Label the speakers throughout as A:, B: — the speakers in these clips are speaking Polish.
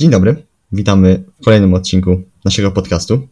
A: Dzień dobry, witamy w kolejnym odcinku naszego podcastu.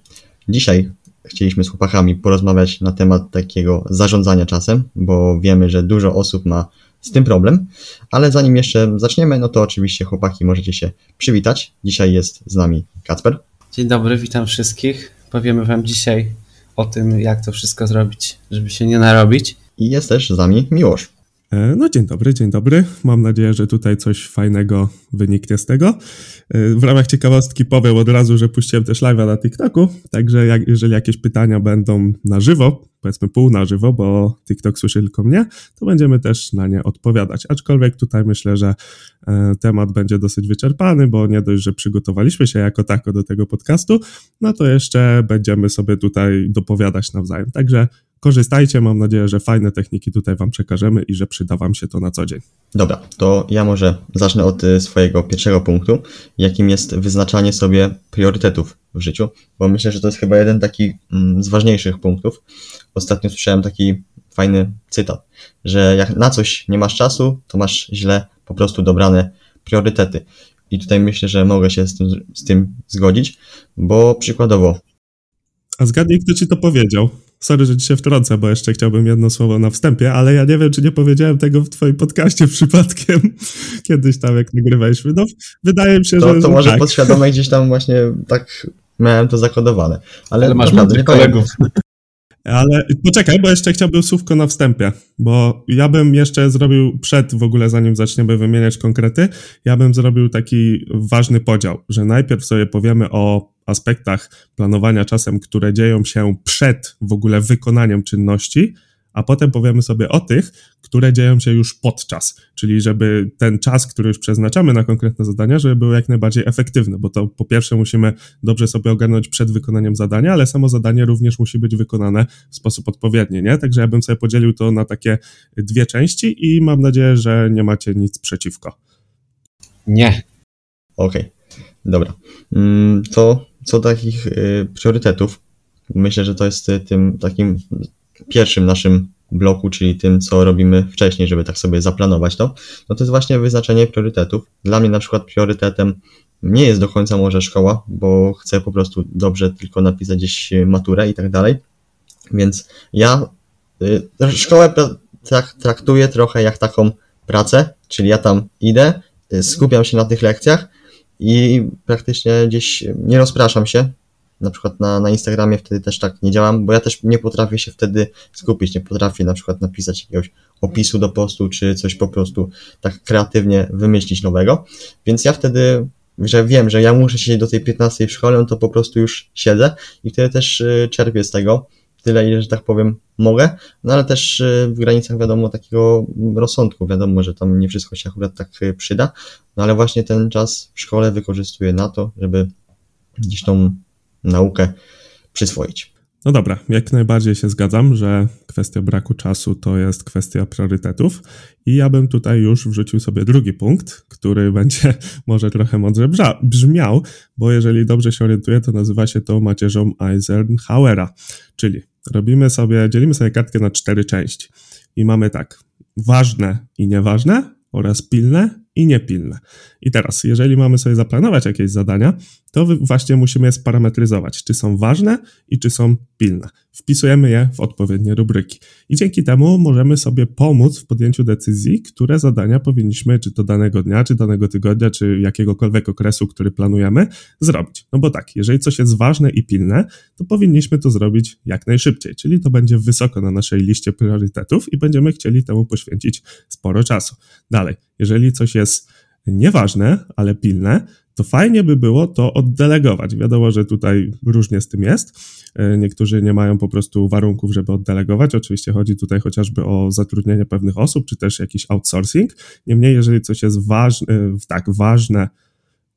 A: Dzisiaj chcieliśmy z chłopakami porozmawiać na temat takiego zarządzania czasem, bo wiemy, że dużo osób ma z tym problem, ale zanim jeszcze zaczniemy, no to oczywiście chłopaki możecie się przywitać. Dzisiaj jest z nami Kacper.
B: Dzień dobry, witam wszystkich. Powiemy Wam dzisiaj o tym, jak to wszystko zrobić, żeby się nie narobić.
A: I jest też z nami Miłosz.
C: E, no dzień dobry, dzień dobry. Mam nadzieję, że tutaj coś fajnego wyniknie z tego. E, w ramach ciekawostki powiem od razu, że puściłem też live'a na TikToku, także jak, jeżeli jakieś pytania będą na żywo, powiedzmy pół na żywo, bo TikTok słyszy tylko mnie, to będziemy też na nie odpowiadać. Aczkolwiek tutaj myślę, że e, temat będzie dosyć wyczerpany, bo nie dość, że przygotowaliśmy się jako tako do tego podcastu, no to jeszcze będziemy sobie tutaj dopowiadać nawzajem. Także korzystajcie. Mam nadzieję, że fajne techniki tutaj Wam przekażemy i że przyda Wam się to na co dzień.
A: Dobra, to ja może zacznę od y, swojego pierwszego punktu, jakim jest wyznaczanie sobie priorytetów w życiu, bo myślę, że to jest chyba jeden taki mm, z ważniejszych punktów. Ostatnio słyszałem taki fajny cytat, że jak na coś nie masz czasu, to masz źle po prostu dobrane priorytety. I tutaj myślę, że mogę się z tym, z tym zgodzić, bo przykładowo.
C: A zgadnij, kto ci to powiedział. Sorry, że ci się wtrącę, bo jeszcze chciałbym jedno słowo na wstępie, ale ja nie wiem, czy nie powiedziałem tego w twoim podcaście przypadkiem. Kiedyś tam, jak nagrywaliśmy. No, wydaje mi się,
A: to,
C: że...
A: To może
C: tak.
A: podświadomie gdzieś tam właśnie tak miałem to zakodowane. Ale,
B: Ale masz
A: naprawdę
B: mądrych kolegów.
C: Ale poczekaj, bo jeszcze chciałbym słówko na wstępie, bo ja bym jeszcze zrobił przed, w ogóle zanim zaczniemy wymieniać konkrety, ja bym zrobił taki ważny podział, że najpierw sobie powiemy o aspektach planowania czasem, które dzieją się przed w ogóle wykonaniem czynności, a potem powiemy sobie o tych, które dzieją się już podczas, czyli żeby ten czas, który już przeznaczamy na konkretne zadania, żeby był jak najbardziej efektywny, bo to po pierwsze musimy dobrze sobie ogarnąć przed wykonaniem zadania, ale samo zadanie również musi być wykonane w sposób odpowiedni, nie? Także ja bym sobie podzielił to na takie dwie części i mam nadzieję, że nie macie nic przeciwko.
B: Nie.
A: Okej, okay. dobra. Mm, to co takich y, priorytetów, myślę, że to jest y, tym takim pierwszym naszym bloku, czyli tym, co robimy wcześniej, żeby tak sobie zaplanować to, no to jest właśnie wyznaczenie priorytetów. Dla mnie na przykład priorytetem nie jest do końca może szkoła, bo chcę po prostu dobrze tylko napisać gdzieś maturę i tak dalej. Więc ja y, szkołę traktuję trochę jak taką pracę, czyli ja tam idę, y, skupiam się na tych lekcjach i praktycznie gdzieś nie rozpraszam się, na przykład na, na Instagramie wtedy też tak nie działam, bo ja też nie potrafię się wtedy skupić, nie potrafię na przykład napisać jakiegoś opisu do postu, czy coś po prostu tak kreatywnie wymyślić nowego, więc ja wtedy, że wiem, że ja muszę siedzieć do tej 15 w szkole, no to po prostu już siedzę i wtedy też y, czerpię z tego, tyle ile, że tak powiem, mogę, no ale też y, w granicach wiadomo takiego rozsądku, wiadomo, że tam nie wszystko się akurat tak y, przyda, no ale właśnie ten czas w szkole wykorzystuję na to, żeby gdzieś tą naukę przyswoić.
C: No dobra, jak najbardziej się zgadzam, że kwestia braku czasu to jest kwestia priorytetów. I ja bym tutaj już wrzucił sobie drugi punkt, który będzie może trochę mądrze brzmiał, bo jeżeli dobrze się orientuję, to nazywa się to macierzą Eisenhowera, czyli robimy sobie, dzielimy sobie kartkę na cztery części. I mamy tak, ważne i nieważne oraz pilne i niepilne. I teraz, jeżeli mamy sobie zaplanować jakieś zadania, to właśnie musimy je sparametryzować, czy są ważne i czy są pilne. Wpisujemy je w odpowiednie rubryki. I dzięki temu możemy sobie pomóc w podjęciu decyzji, które zadania powinniśmy, czy to danego dnia, czy danego tygodnia, czy jakiegokolwiek okresu, który planujemy, zrobić. No bo tak, jeżeli coś jest ważne i pilne, to powinniśmy to zrobić jak najszybciej, czyli to będzie wysoko na naszej liście priorytetów i będziemy chcieli temu poświęcić sporo czasu. Dalej, jeżeli coś jest nieważne, ale pilne, to fajnie by było to oddelegować. Wiadomo, że tutaj różnie z tym jest. E, niektórzy nie mają po prostu warunków, żeby oddelegować. Oczywiście chodzi tutaj chociażby o zatrudnienie pewnych osób, czy też jakiś outsourcing. Niemniej, jeżeli coś jest ważne, tak, ważne,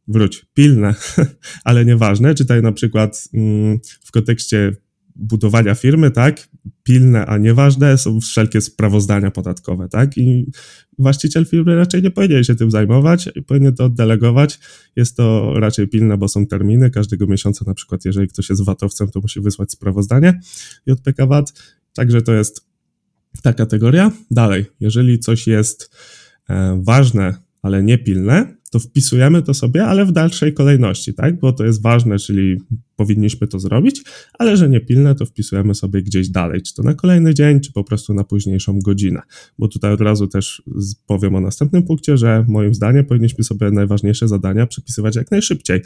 C: wróć, pilne, ale nieważne, czytaj na przykład mm, w kontekście budowania firmy, tak, pilne, a nieważne są wszelkie sprawozdania podatkowe, tak, i właściciel firmy raczej nie powinien się tym zajmować, powinien to oddelegować, jest to raczej pilne, bo są terminy, każdego miesiąca na przykład, jeżeli ktoś jest VAT-owcem, to musi wysłać sprawozdanie. JPK VAT, także to jest ta kategoria. Dalej, jeżeli coś jest e, ważne, ale niepilne, to wpisujemy to sobie, ale w dalszej kolejności, tak? Bo to jest ważne, czyli powinniśmy to zrobić, ale że nie pilne, to wpisujemy sobie gdzieś dalej, czy to na kolejny dzień, czy po prostu na późniejszą godzinę. Bo tutaj od razu też powiem o następnym punkcie, że moim zdaniem powinniśmy sobie najważniejsze zadania przepisywać jak najszybciej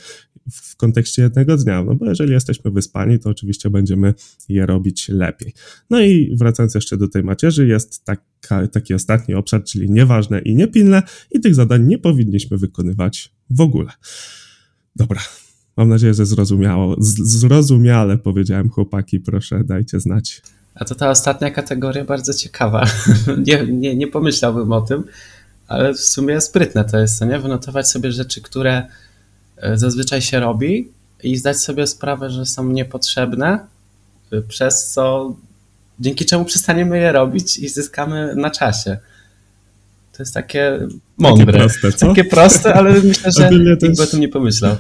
C: w kontekście jednego dnia, no bo jeżeli jesteśmy wyspani, to oczywiście będziemy je robić lepiej. No i wracając jeszcze do tej macierzy, jest taka, taki ostatni obszar, czyli nieważne i niepilne i tych zadań nie powinniśmy wykonywać w ogóle. Dobra, Mam nadzieję, że zrozumiało. Zrozumiale powiedziałem chłopaki, proszę dajcie znać.
B: A to ta ostatnia kategoria bardzo ciekawa. nie, nie, nie pomyślałbym o tym, ale w sumie sprytne to jest, nie? Wynotować sobie rzeczy, które e, zazwyczaj się robi i zdać sobie sprawę, że są niepotrzebne, e, przez co dzięki czemu przestaniemy je robić i zyskamy na czasie. To jest takie mądre. Takie proste, co? Takie proste, ale myślę, że nikt też... by o tym nie pomyślał.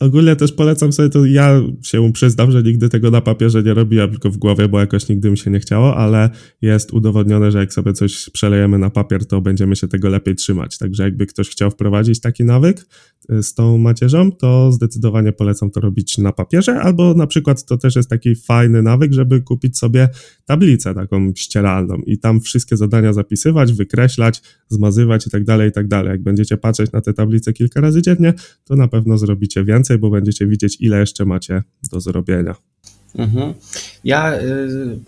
C: Ogólnie też polecam sobie to, ja się przyznam, że nigdy tego na papierze nie robiłem, tylko w głowie, bo jakoś nigdy mi się nie chciało, ale jest udowodnione, że jak sobie coś przelejemy na papier, to będziemy się tego lepiej trzymać. Także jakby ktoś chciał wprowadzić taki nawyk y, z tą macierzą, to zdecydowanie polecam to robić na papierze, albo na przykład to też jest taki fajny nawyk, żeby kupić sobie tablicę taką ścieralną i tam wszystkie zadania zapisywać, wykreślać, zmazywać i tak dalej, i tak dalej. Jak będziecie patrzeć na te tablice kilka razy dziennie, to na pewno zrobicie więcej, bo będziecie widzieć, ile jeszcze macie do zrobienia.
B: Mhm. Ja, y,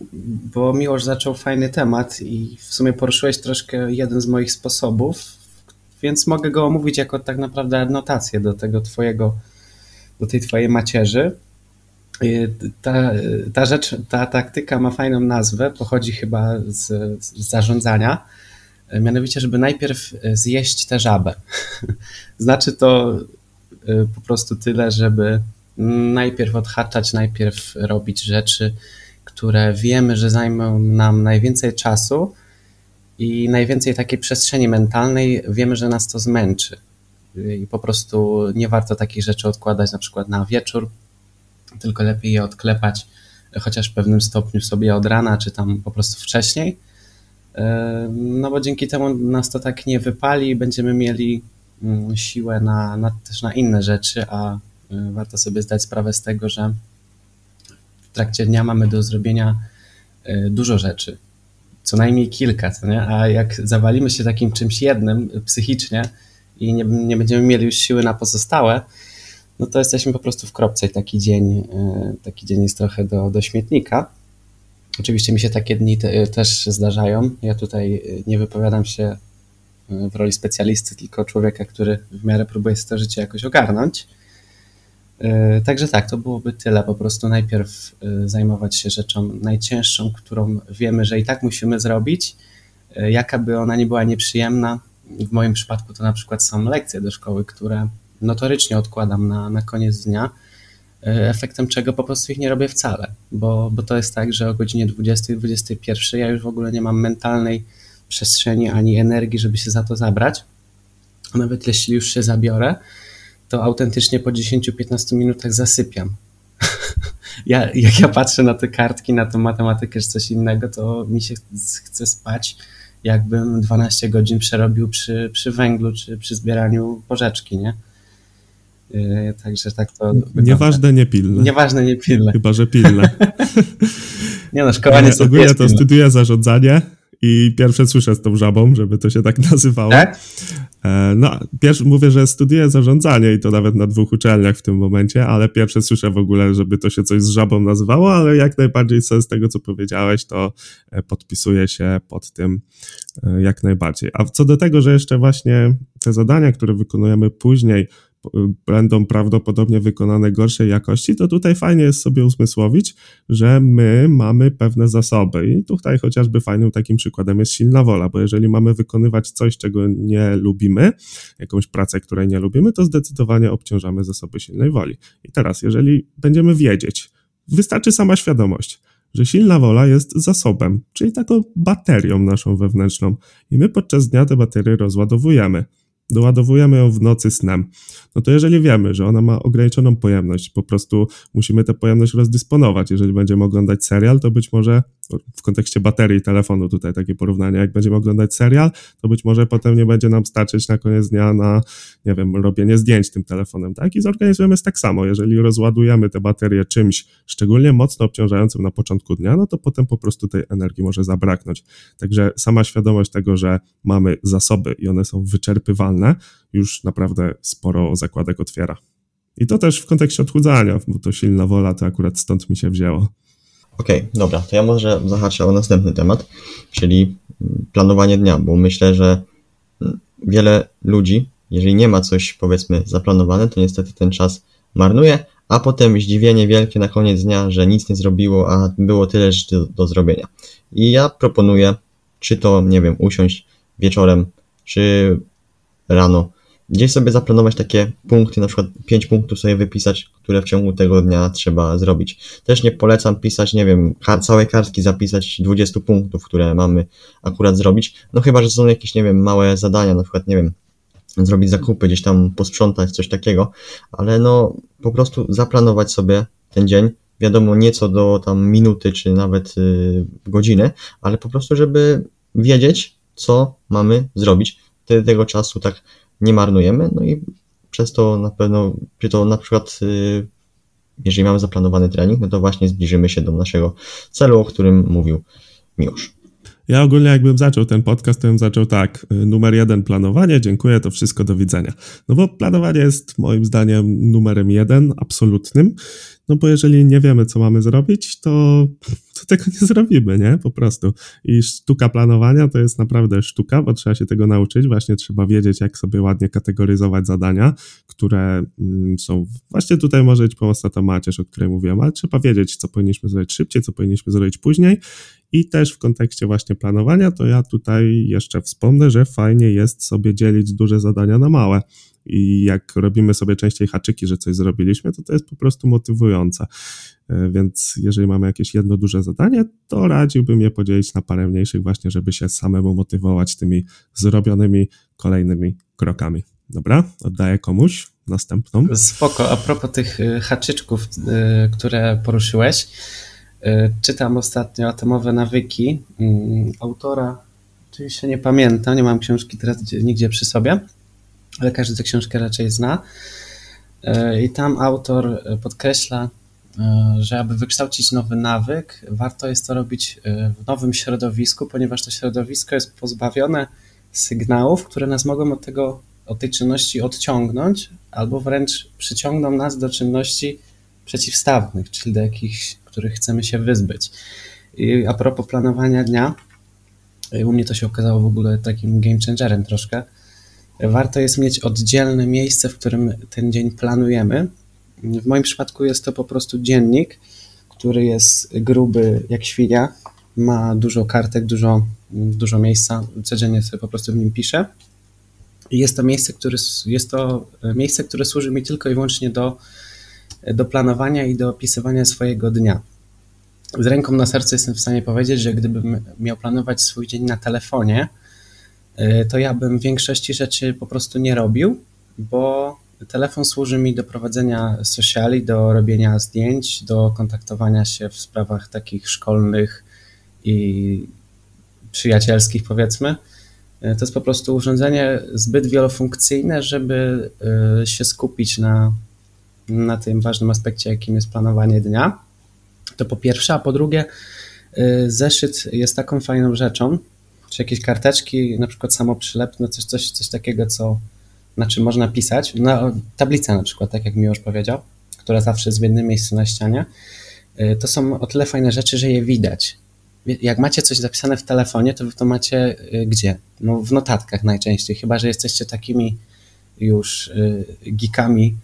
B: bo Miłosz zaczął fajny temat i w sumie poruszyłeś troszkę jeden z moich sposobów, więc mogę go omówić jako tak naprawdę adnotację do tego twojego, do tej twojej macierzy. Y, ta, ta rzecz, ta taktyka ma fajną nazwę, pochodzi chyba z, z zarządzania, mianowicie, żeby najpierw zjeść tę żabę. znaczy to Y, po prostu tyle, żeby najpierw odhaczać, najpierw robić rzeczy, które wiemy, że zajmą nam najwięcej czasu i najwięcej takiej przestrzeni mentalnej, wiemy, że nas to zmęczy. I po prostu nie warto takich rzeczy odkładać na przykład na wieczór, tylko lepiej je odklepać chociaż w pewnym stopniu sobie od rana, czy tam po prostu wcześniej. Y, no bo dzięki temu nas to tak nie wypali i będziemy mieli siłę na, na, też na inne rzeczy, a y, warto sobie zdać sprawę z tego, że w trakcie dnia mamy do zrobienia y, dużo rzeczy. Co najmniej kilka, co nie? a jak zawalimy się takim czymś jednym psychicznie i nie, nie będziemy mieli już siły na pozostałe, no to jesteśmy po prostu w kropce i taki dzień, y, taki dzień jest trochę do, do śmietnika. Oczywiście mi się takie dni te, też zdarzają. Ja tutaj nie wypowiadam się w roli specjalisty, tylko człowieka, który w miarę próbuje sobie to życie jakoś ogarnąć. E, także tak, to byłoby tyle. Po prostu najpierw e, zajmować się rzeczą najcięższą, którą wiemy, że i tak musimy zrobić, e, jaka by ona nie była nieprzyjemna. W moim przypadku to na przykład są lekcje do szkoły, które notorycznie odkładam na, na koniec dnia, efektem czego po prostu ich nie robię wcale, bo, bo to jest tak, że o godzinie 20-21 ja już w ogóle nie mam mentalnej przestrzeni ani energii, żeby się za to zabrać. Nawet jeśli już się zabiorę, to autentycznie po 10-15 minutach zasypiam. ja, jak ja patrzę na te kartki, na tą matematykę czy coś innego, to mi się chce spać, jakbym 12 godzin przerobił przy, przy węglu czy przy zbieraniu porzeczki, nie? Yy, także tak to.
C: Nieważne, niepilne.
B: Nieważne, niepilne.
C: Chyba, że pilne.
B: nie no, szkoła nie
C: Ogólnie to studiuję zarządzanie i pierwsze słyszę z tą żabą, żeby to się tak nazywało.
B: Tak?
C: E, no, pierwszy mówię, że studiuję zarządzanie i to nawet na dwóch uczelniach w tym momencie, ale pierwsze słyszę w ogóle, żeby to się coś z żabą nazywało, ale jak najbardziej z tego, co powiedziałeś, to e, podpisuję się pod tym e, jak najbardziej. A co do tego, że jeszcze właśnie te zadania, które wykonujemy później, będą prawdopodobnie wykonane gorszej jakości, to tutaj fajnie jest sobie uzmysłowić, że my mamy pewne zasoby. I tutaj chociażby fajnym takim przykładem jest silna wola, bo jeżeli mamy wykonywać coś, czego nie lubimy, jakąś pracę, której nie lubimy, to zdecydowanie obciążamy zasoby silnej woli. I teraz, jeżeli będziemy wiedzieć, wystarczy sama świadomość, że silna wola jest zasobem, czyli taką baterią naszą wewnętrzną. I my podczas dnia te baterie rozładowujemy doładowujemy ją w nocy snem, no to jeżeli wiemy, że ona ma ograniczoną pojemność, po prostu musimy tę pojemność rozdysponować. Jeżeli będziemy oglądać serial, to być może w kontekście baterii telefonu tutaj takie porównanie, jak będziemy oglądać serial, to być może potem nie będzie nam starczyć na koniec dnia na, nie wiem, robienie zdjęć tym telefonem, tak? I zorganizujemy jest tak samo, jeżeli rozładujemy te baterie czymś szczególnie mocno obciążającym na początku dnia, no to potem po prostu tej energii może zabraknąć. Także sama świadomość tego, że mamy zasoby i one są wyczerpywalne, już naprawdę sporo zakładek otwiera. I to też w kontekście odchudzania, bo to silna wola, to akurat stąd mi się wzięło.
A: Okej, okay, dobra, to ja może zahaczę o następny temat, czyli planowanie dnia, bo myślę, że wiele ludzi, jeżeli nie ma coś powiedzmy zaplanowane, to niestety ten czas marnuje, a potem zdziwienie wielkie na koniec dnia, że nic nie zrobiło, a było tyle rzeczy do, do zrobienia. I ja proponuję, czy to, nie wiem, usiąść wieczorem, czy rano, gdzieś sobie zaplanować takie punkty, na przykład 5 punktów sobie wypisać, które w ciągu tego dnia trzeba zrobić. Też nie polecam pisać, nie wiem, całej kartki zapisać 20 punktów, które mamy akurat zrobić, no chyba, że są jakieś, nie wiem, małe zadania, na przykład, nie wiem, zrobić zakupy, gdzieś tam posprzątać, coś takiego, ale no po prostu zaplanować sobie ten dzień, wiadomo, nieco do tam minuty, czy nawet yy, godziny, ale po prostu, żeby wiedzieć, co mamy zrobić. Wtedy tego czasu tak nie marnujemy, no i przez to na pewno, czy to na przykład, yy, jeżeli mamy zaplanowany trening, no to właśnie zbliżymy się do naszego celu, o którym mówił Miłosz.
C: Ja ogólnie jakbym zaczął ten podcast, to bym zaczął tak. Y, numer jeden planowanie, dziękuję, to wszystko do widzenia. No bo planowanie jest moim zdaniem numerem jeden, absolutnym. No bo jeżeli nie wiemy, co mamy zrobić, to, to tego nie zrobimy, nie? Po prostu. I sztuka planowania to jest naprawdę sztuka, bo trzeba się tego nauczyć. Właśnie trzeba wiedzieć, jak sobie ładnie kategoryzować zadania, które mm, są. Właśnie tutaj może być pomocna ta macierz, o której mówiłem, ale trzeba wiedzieć, co powinniśmy zrobić szybciej, co powinniśmy zrobić później. I też w kontekście właśnie planowania, to ja tutaj jeszcze wspomnę, że fajnie jest sobie dzielić duże zadania na małe i jak robimy sobie częściej haczyki, że coś zrobiliśmy, to to jest po prostu motywujące. E, więc jeżeli mamy jakieś jedno duże zadanie, to radziłbym je podzielić na parę mniejszych właśnie, żeby się samemu motywować tymi zrobionymi kolejnymi krokami. Dobra, oddaję komuś następną.
B: Spoko, a propos tych e, haczyczków, e, które poruszyłeś, czytam ostatnio Atomowe Nawyki mm, autora, oczywiście nie pamiętam, nie mam książki teraz nigdzie przy sobie, ale każdy tę książkę raczej zna. E, I tam autor e, podkreśla, e, że aby wykształcić nowy nawyk, warto jest to robić w nowym środowisku, ponieważ to środowisko jest pozbawione sygnałów, które nas mogą od, tego, od tej czynności odciągnąć, albo wręcz przyciągną nas do czynności przeciwstawnych, czyli do jakichś, których chcemy się wyzbyć. I a propos planowania dnia, u mnie to się okazało w ogóle takim game changerem troszkę, warto jest mieć oddzielne miejsce, w którym ten dzień planujemy. W moim przypadku jest to po prostu dziennik, który jest gruby jak świnia, ma dużo kartek, dużo, dużo miejsca, codziennie sobie po prostu w nim piszę. Jest to miejsce, które, jest to miejsce, które służy mi tylko i wyłącznie do, do planowania i do opisywania swojego dnia. Z ręką na sercu jestem w stanie powiedzieć, że gdybym miał planować swój dzień na telefonie, E, to ja bym większości rzeczy po prostu nie robił, bo telefon służy mi do prowadzenia sociali, do robienia zdjęć, do kontaktowania się w sprawach takich szkolnych i przyjacielskich, powiedzmy. E, to jest po prostu urządzenie zbyt wielofunkcyjne, żeby e, się skupić na, na tym ważnym aspekcie, jakim jest planowanie dnia. To po pierwsze, a po drugie, zeszyt jest taką fajną rzeczą, czy jakieś karteczki, na przykład samoprzylepne, coś, coś, coś takiego, co, na czym można pisać. No, tablica na przykład, tak jak Miłosz powiedział, która zawsze jest w jednym miejscu na ścianie. Y, to są o tyle fajne rzeczy, że je widać. Jak macie coś zapisane w telefonie, to wy to macie y, gdzie? No, w notatkach najczęściej, chyba że jesteście takimi już y, geekami,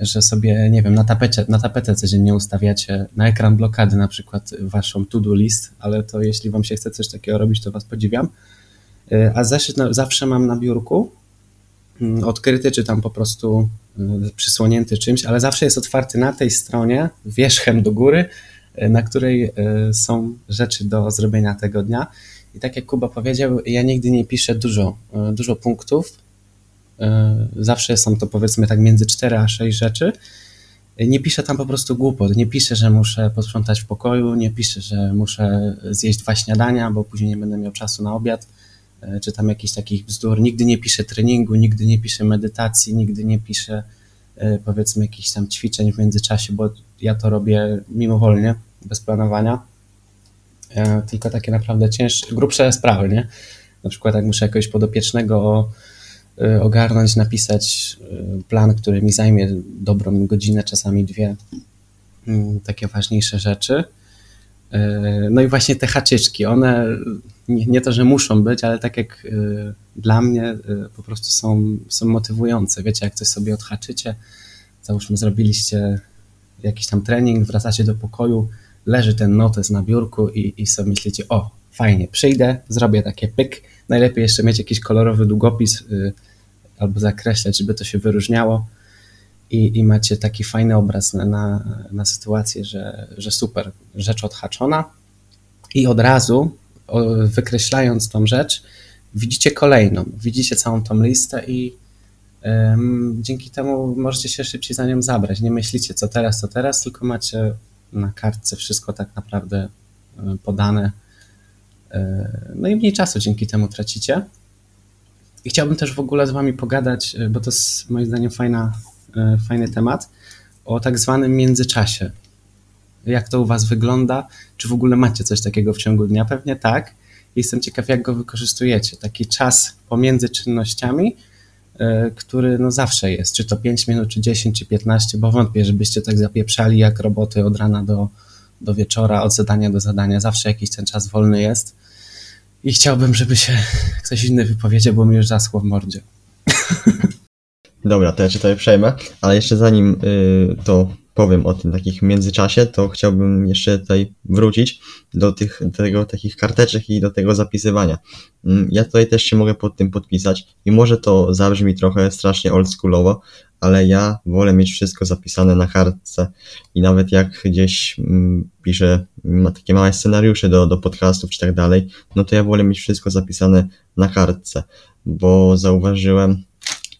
B: że sobie, nie wiem, na tapecie, na tapetę codziennie ustawiacie na ekran blokady na przykład waszą to-do list, ale to jeśli wam się chce coś takiego robić, to was podziwiam. Y, a zeszyt zawsze mam na biurku, mm, odkryty czy tam po prostu y, przysłonięty czymś, ale zawsze jest otwarty na tej stronie, wierzchem do góry, y, na której są rzeczy do zrobienia tego dnia. I tak jak Kuba powiedział, ja nigdy nie piszę dużo, dużo punktów, E, zawsze są to powiedzmy tak między 4 a 6 rzeczy. nie piszę tam po prostu głupot. Nie piszę, że muszę posprzątać w pokoju, nie piszę, że muszę zjeść dwa śniadania, bo później nie będę miał czasu na obiad, e, czy tam jakichś takich bzdur. Nigdy nie piszę treningu, nigdy nie piszę medytacji, nigdy nie piszę e, powiedzmy jakichś tam ćwiczeń w międzyczasie, bo ja to robię mimowolnie, bez planowania. Tylko takie naprawdę cięższe, grubsze sprawy, nie? Na przykład jak muszę jakiegoś podopiecznego ogarnąć, napisać y, plan, który mi zajmie dobrą godzinę, czasami dwie, mm, takie ważniejsze rzeczy. Y, no i właśnie te haczyczki, one nie, nie, to, że muszą być, ale tak jak dla mnie po prostu są, są motywujące. Wiecie, jak coś sobie odhaczycie, załóżmy zrobiliście jakiś tam trening, wracacie do pokoju, leży ten notes na biurku i, i sobie myślicie, o, fajnie, przyjdę, zrobię takie pyk, najlepiej jeszcze mieć jakiś kolorowy długopis, albo zakreślać, żeby to się wyróżniało i, i macie taki fajny obraz na, na, na sytuację, że, że super, rzecz odhaczona i od razu wykreślając tą rzecz, widzicie kolejną, widzicie całą tą listę i um, dzięki temu możecie się szybciej za nią zabrać. Nie myślicie co teraz, co teraz, tylko macie na kartce wszystko tak naprawdę podane. E, no i mniej czasu dzięki temu tracicie. I chciałbym też w ogóle z Wami pogadać, e, bo to jest moim zdaniem fajna, e, fajny temat, o tak zwanym międzyczasie. Jak to u Was wygląda? Czy w ogóle macie coś takiego w ciągu dnia? Pewnie tak. Jestem ciekaw, jak go wykorzystujecie. Taki czas pomiędzy czynnościami, e, który no zawsze jest. Czy to 5 minut, czy 10, czy 15, bo wątpię, żebyście tak zapieprzali jak roboty od rana do, do wieczora, od zadania do zadania. Zawsze jakiś ten czas wolny jest i chciałbym, żeby się ktoś inny wypowiedział, bo mi już zaschło w mordzie.
A: Dobra, to ja cię tutaj przejmę, ale jeszcze zanim y, to powiem o tym takich międzyczasie, to chciałbym jeszcze tutaj wrócić do tych do tego takich karteczek i do tego zapisywania. Mm, ja tutaj też się mogę pod tym podpisać i może to zabrzmi trochę strasznie oldschoolowo, ale ja wolę mieć wszystko zapisane na kartce i nawet jak gdzieś mm, piszę ma takie małe scenariusze do, do podcastów czy tak dalej, no to ja wolę mieć wszystko zapisane na kartce, bo zauważyłem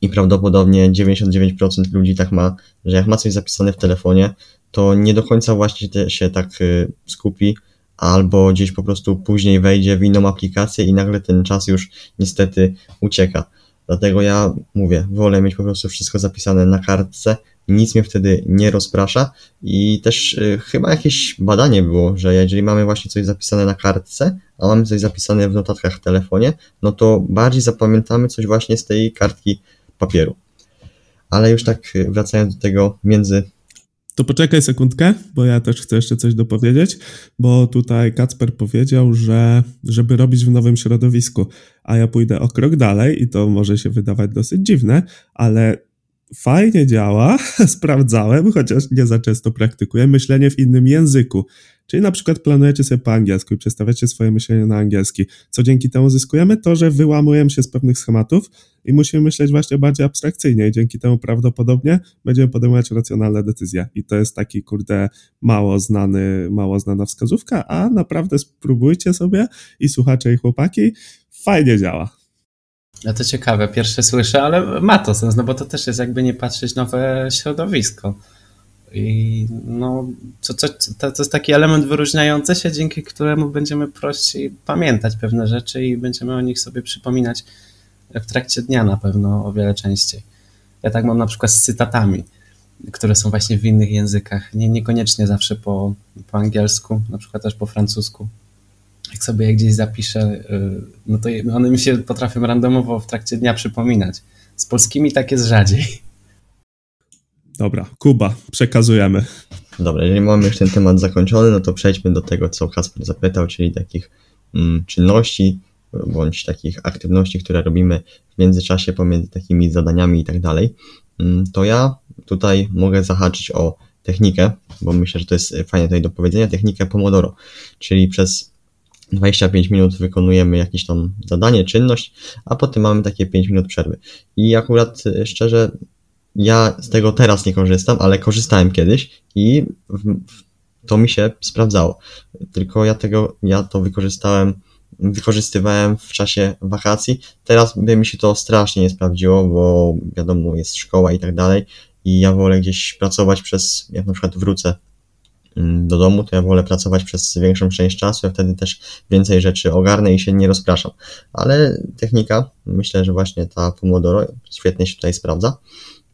A: i prawdopodobnie 99% ludzi tak ma, że jak ma coś zapisane w telefonie, to nie do końca właśnie się tak y, skupi, albo gdzieś po prostu później wejdzie w inną aplikację i nagle ten czas już niestety ucieka. Dlatego ja mówię, wolę mieć po prostu wszystko zapisane na kartce, nic mnie wtedy nie rozprasza i też y, chyba jakieś badanie było, że jeżeli mamy właśnie coś zapisane na kartce, a mamy coś zapisane w notatkach w telefonie, no to bardziej zapamiętamy coś właśnie z tej kartki papieru. Ale już tak y, wracając do tego między
C: to poczekaj sekundkę, bo ja też chcę jeszcze coś dopowiedzieć, bo tutaj Kacper powiedział, że żeby robić w nowym środowisku, a ja pójdę o krok dalej i to może się wydawać dosyć dziwne, ale fajnie działa, sprawdzałem, chociaż nie za często praktykuję, myślenie w innym języku. Czyli na przykład planujecie sobie po angielsku i przestawiacie swoje myślenie na angielski. Co dzięki temu zyskujemy? To, że wyłamujemy się z pewnych schematów i musimy myśleć właśnie bardziej abstrakcyjnie i dzięki temu prawdopodobnie będziemy podejmować racjonalne decyzje. I to jest taki, kurde, mało znany, mało znana wskazówka, a naprawdę spróbujcie sobie i słuchacze i chłopaki, fajnie działa.
B: No to ciekawe, pierwsze słyszę, ale ma to sens, no bo to też jest jakby nie patrzeć nowe środowisko. I no, to, to, to, to jest taki element wyróżniający się, dzięki któremu będziemy prościej pamiętać pewne rzeczy i będziemy o nich sobie przypominać w trakcie dnia na pewno o wiele częściej. Ja tak mam na przykład z cytatami, które są właśnie w innych językach, nie, niekoniecznie zawsze po, po angielsku, na przykład też po francusku. Jak sobie je gdzieś zapiszę, y, no to one mi się potrafią randomowo w trakcie dnia przypominać. Z polskimi tak jest rzadziej.
C: Dobra, Kuba, przekazujemy.
A: Dobra, jeżeli mamy już ten temat zakończony, no to przejdźmy do tego, co Kasper zapytał, czyli takich mm, czynności bądź takich aktywności, które robimy w międzyczasie pomiędzy takimi zadaniami i tak dalej. Mm, to ja tutaj mogę zahaczyć o technikę, bo myślę, że to jest fajne tutaj do powiedzenia, technikę Pomodoro, czyli przez 25 minut wykonujemy jakieś tam zadanie, czynność, a potem mamy takie 5 minut przerwy. I akurat szczerze ja z tego teraz nie korzystam, ale korzystałem kiedyś i to mi się sprawdzało. Tylko ja tego, ja to wykorzystałem, wykorzystywałem w czasie wakacji. Teraz by mi się to strasznie nie sprawdziło, bo wiadomo, jest szkoła i tak dalej i ja wolę gdzieś pracować przez, jak na przykład wrócę mm, do domu, to ja wolę pracować przez większą część czasu, ja wtedy też więcej rzeczy ogarnę i się nie rozpraszam. Ale technika, myślę, że właśnie ta Pomodoro świetnie się tutaj sprawdza.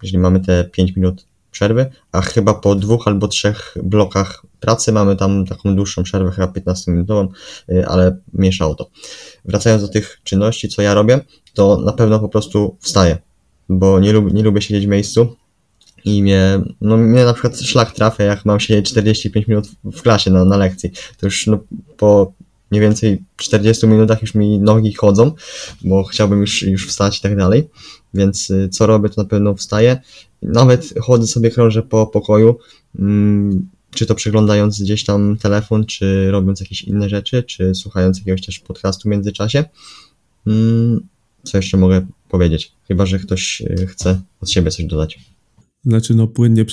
A: Jeżeli mamy te 5 minut przerwy, a chyba po dwóch albo trzech blokach pracy mamy tam taką dłuższą przerwę, chyba 15-minutową, y, ale mieszało to. Wracając do tych czynności, co ja robię, to na pewno po prostu wstaję, bo nie, lub, nie lubię siedzieć w miejscu i mnie, no mnie na przykład szlak trafia, jak mam siedzieć 45 minut w klasie na, na lekcji. To już no, po mniej więcej 40 minutach już mi nogi chodzą, bo chciałbym już, już wstać i tak dalej. Więc y, co robię, to na pewno wstaję. Nawet chodzę sobie, krążę po pokoju, mm, czy to przeglądając gdzieś tam telefon, czy robiąc jakieś inne rzeczy, czy słuchając jakiegoś też podcastu w międzyczasie. Mm, co jeszcze mogę powiedzieć? Chyba, że ktoś y, chce od siebie coś dodać.
C: Znaczy, no płynnie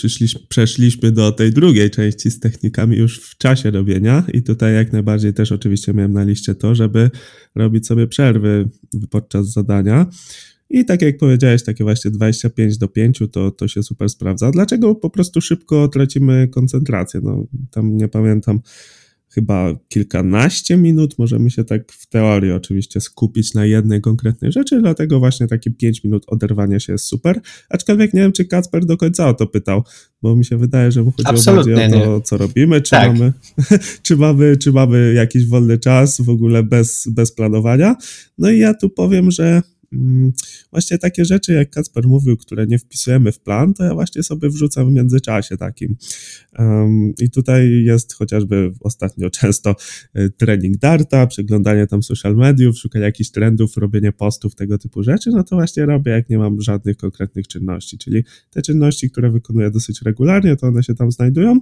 C: przeszliśmy do tej drugiej części z technikami już w czasie robienia i tutaj jak najbardziej też oczywiście miałem na liście to, żeby robić sobie przerwy podczas zadania. I tak jak powiedziałeś, takie właśnie 25 do 5 to, to się super sprawdza. Dlaczego po prostu szybko tracimy koncentrację? No, tam nie pamiętam, chyba kilkanaście minut możemy się tak w teorii oczywiście skupić na jednej konkretnej rzeczy, dlatego właśnie takie 5 minut oderwania się jest super. Aczkolwiek nie wiem, czy Kacper do końca o to pytał, bo mi się wydaje, że mu chodziło Absolutnie bardziej o to, nie. co robimy, czy, tak. mamy, czy, mamy, czy mamy jakiś wolny czas w ogóle bez, bez planowania. No i ja tu powiem, że właśnie takie rzeczy, jak Kacper mówił, które nie wpisujemy w plan, to ja właśnie sobie wrzucam w międzyczasie takim. I tutaj jest chociażby ostatnio często y, trening darta, przeglądanie tam social mediów, szukanie jakichś trendów, robienie postów, tego typu rzeczy, no to właśnie robię, jak nie mam żadnych konkretnych czynności, czyli te czynności, które wykonuję dosyć regularnie, to one się tam znajdują.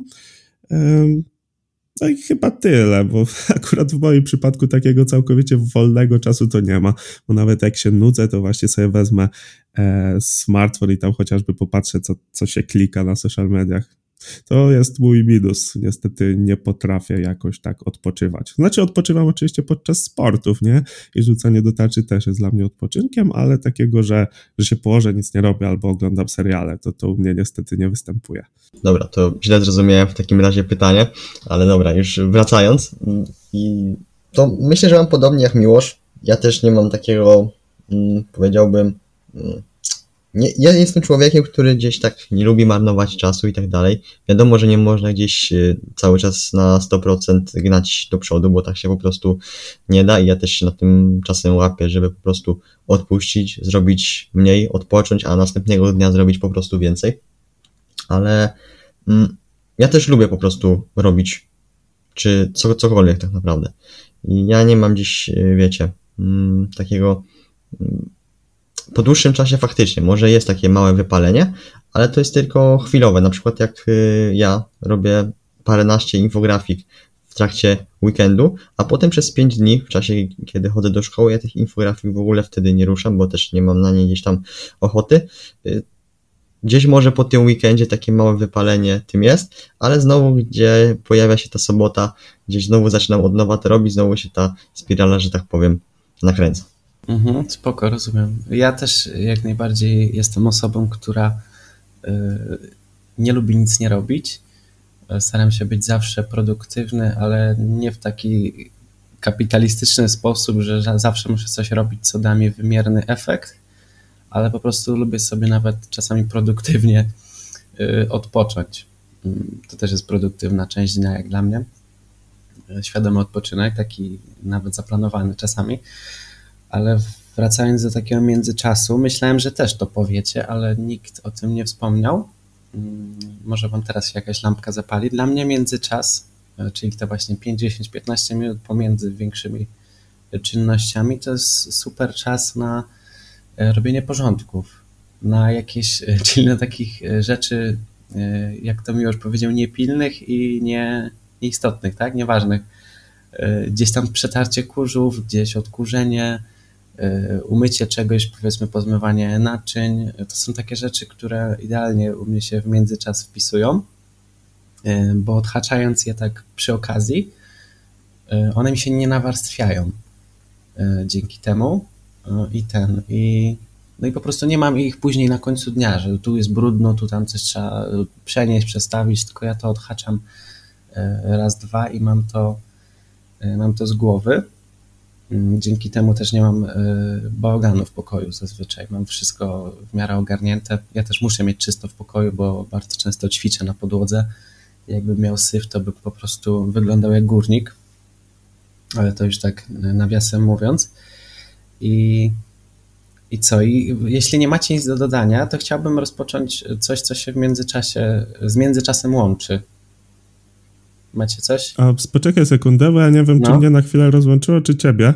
C: No i chyba tyle, bo akurat w moim przypadku takiego całkowicie wolnego czasu to nie ma, bo nawet jak się nudzę, to właśnie sobie wezmę e, smartfon i tam chociażby popatrzę, co, co się klika na social mediach. To jest mój minus. Niestety nie potrafię jakoś tak odpoczywać. Znaczy, odpoczywam oczywiście podczas sportów, nie? I rzucanie do tarczy też jest dla mnie odpoczynkiem, ale takiego, że, że się położę, nic nie robię albo oglądam seriale, to to u mnie niestety nie występuje.
A: Dobra, to źle zrozumiałem w takim razie pytanie, ale dobra, już wracając. I to myślę, że mam podobnie jak Miłosz. Ja też nie mam takiego, mm, powiedziałbym, mm, nie, ja jestem człowiekiem, który gdzieś tak nie lubi marnować czasu i tak dalej. Wiadomo, że nie można gdzieś y, cały czas na 100% gnać do przodu, bo tak się po prostu nie da i ja też się na tym czasem łapię, żeby po prostu odpuścić, zrobić mniej, odpocząć, a następnego dnia zrobić po prostu więcej. Ale mm, ja też lubię po prostu robić czy co, cokolwiek tak naprawdę. I ja nie mam dziś, y, wiecie, mm, takiego mm, po dłuższym czasie faktycznie może jest takie małe wypalenie, ale to jest tylko chwilowe. Na przykład jak y, ja robię paręnaście infografik w trakcie weekendu, a potem przez 5 dni, w czasie kiedy chodzę do szkoły, ja tych infografik w ogóle wtedy nie ruszam, bo też nie mam na nie gdzieś tam ochoty. Y, gdzieś może po tym weekendzie takie małe wypalenie tym jest, ale znowu gdzie pojawia się ta sobota, gdzieś znowu zaczynam od nowa to robić, znowu się ta spirala, że tak powiem, nakręca.
B: Mhm, spoko, rozumiem. Ja też jak najbardziej jestem osobą, która y, nie lubi nic nie robić. Staram się być zawsze produktywny, ale nie w taki kapitalistyczny sposób, że zawsze muszę coś robić, co da mi wymierny efekt, ale po prostu lubię sobie nawet czasami produktywnie y, odpocząć. To też jest produktywna część dnia, jak dla mnie. Świadomy odpoczynek, taki nawet zaplanowany czasami. Ale wracając do takiego międzyczasu, myślałem, że też to powiecie, ale nikt o tym nie wspomniał. Mm, może wam teraz się jakaś lampka zapali. Dla mnie międzyczas, e, czyli te właśnie 5, 10, 15 minut pomiędzy większymi czynnościami, to jest super czas na e, robienie porządków, na jakieś, e, czyli na takich rzeczy, jak to już powiedział, niepilnych i nie, nieistotnych, tak, nieważnych. Gdzieś tam przetarcie kurzów, gdzieś odkurzenie, umycie czegoś, powiedzmy pozmywanie naczyń. To są takie rzeczy, które idealnie u mnie się w międzyczas wpisują, y, bo odhaczając je tak przy okazji, y, one mi się nie nawarstwiają dzięki temu i ten, i No i po prostu nie mam ich później na końcu dnia, że tu jest brudno, tu tam coś trzeba przenieść, przestawić, tylko ja to odhaczam raz, dwa i mam to, mam to z głowy. Mm, dzięki temu też nie mam bałaganu w pokoju zazwyczaj. Mam wszystko w miarę ogarnięte. Ja też muszę mieć czysto w pokoju, bo bardzo często ćwiczę na podłodze. Jakbym miał syf, to by po prostu wyglądał jak górnik. Ale to już tak nawiasem mówiąc. I, i co? I jeśli nie macie nic do dodania, to chciałbym rozpocząć coś, co się w międzyczasie, z międzyczasem łączy. Macie coś?
C: A poczekaj sekundę, bo ja nie wiem, no. czy mnie na chwilę rozłączyło, czy ciebie.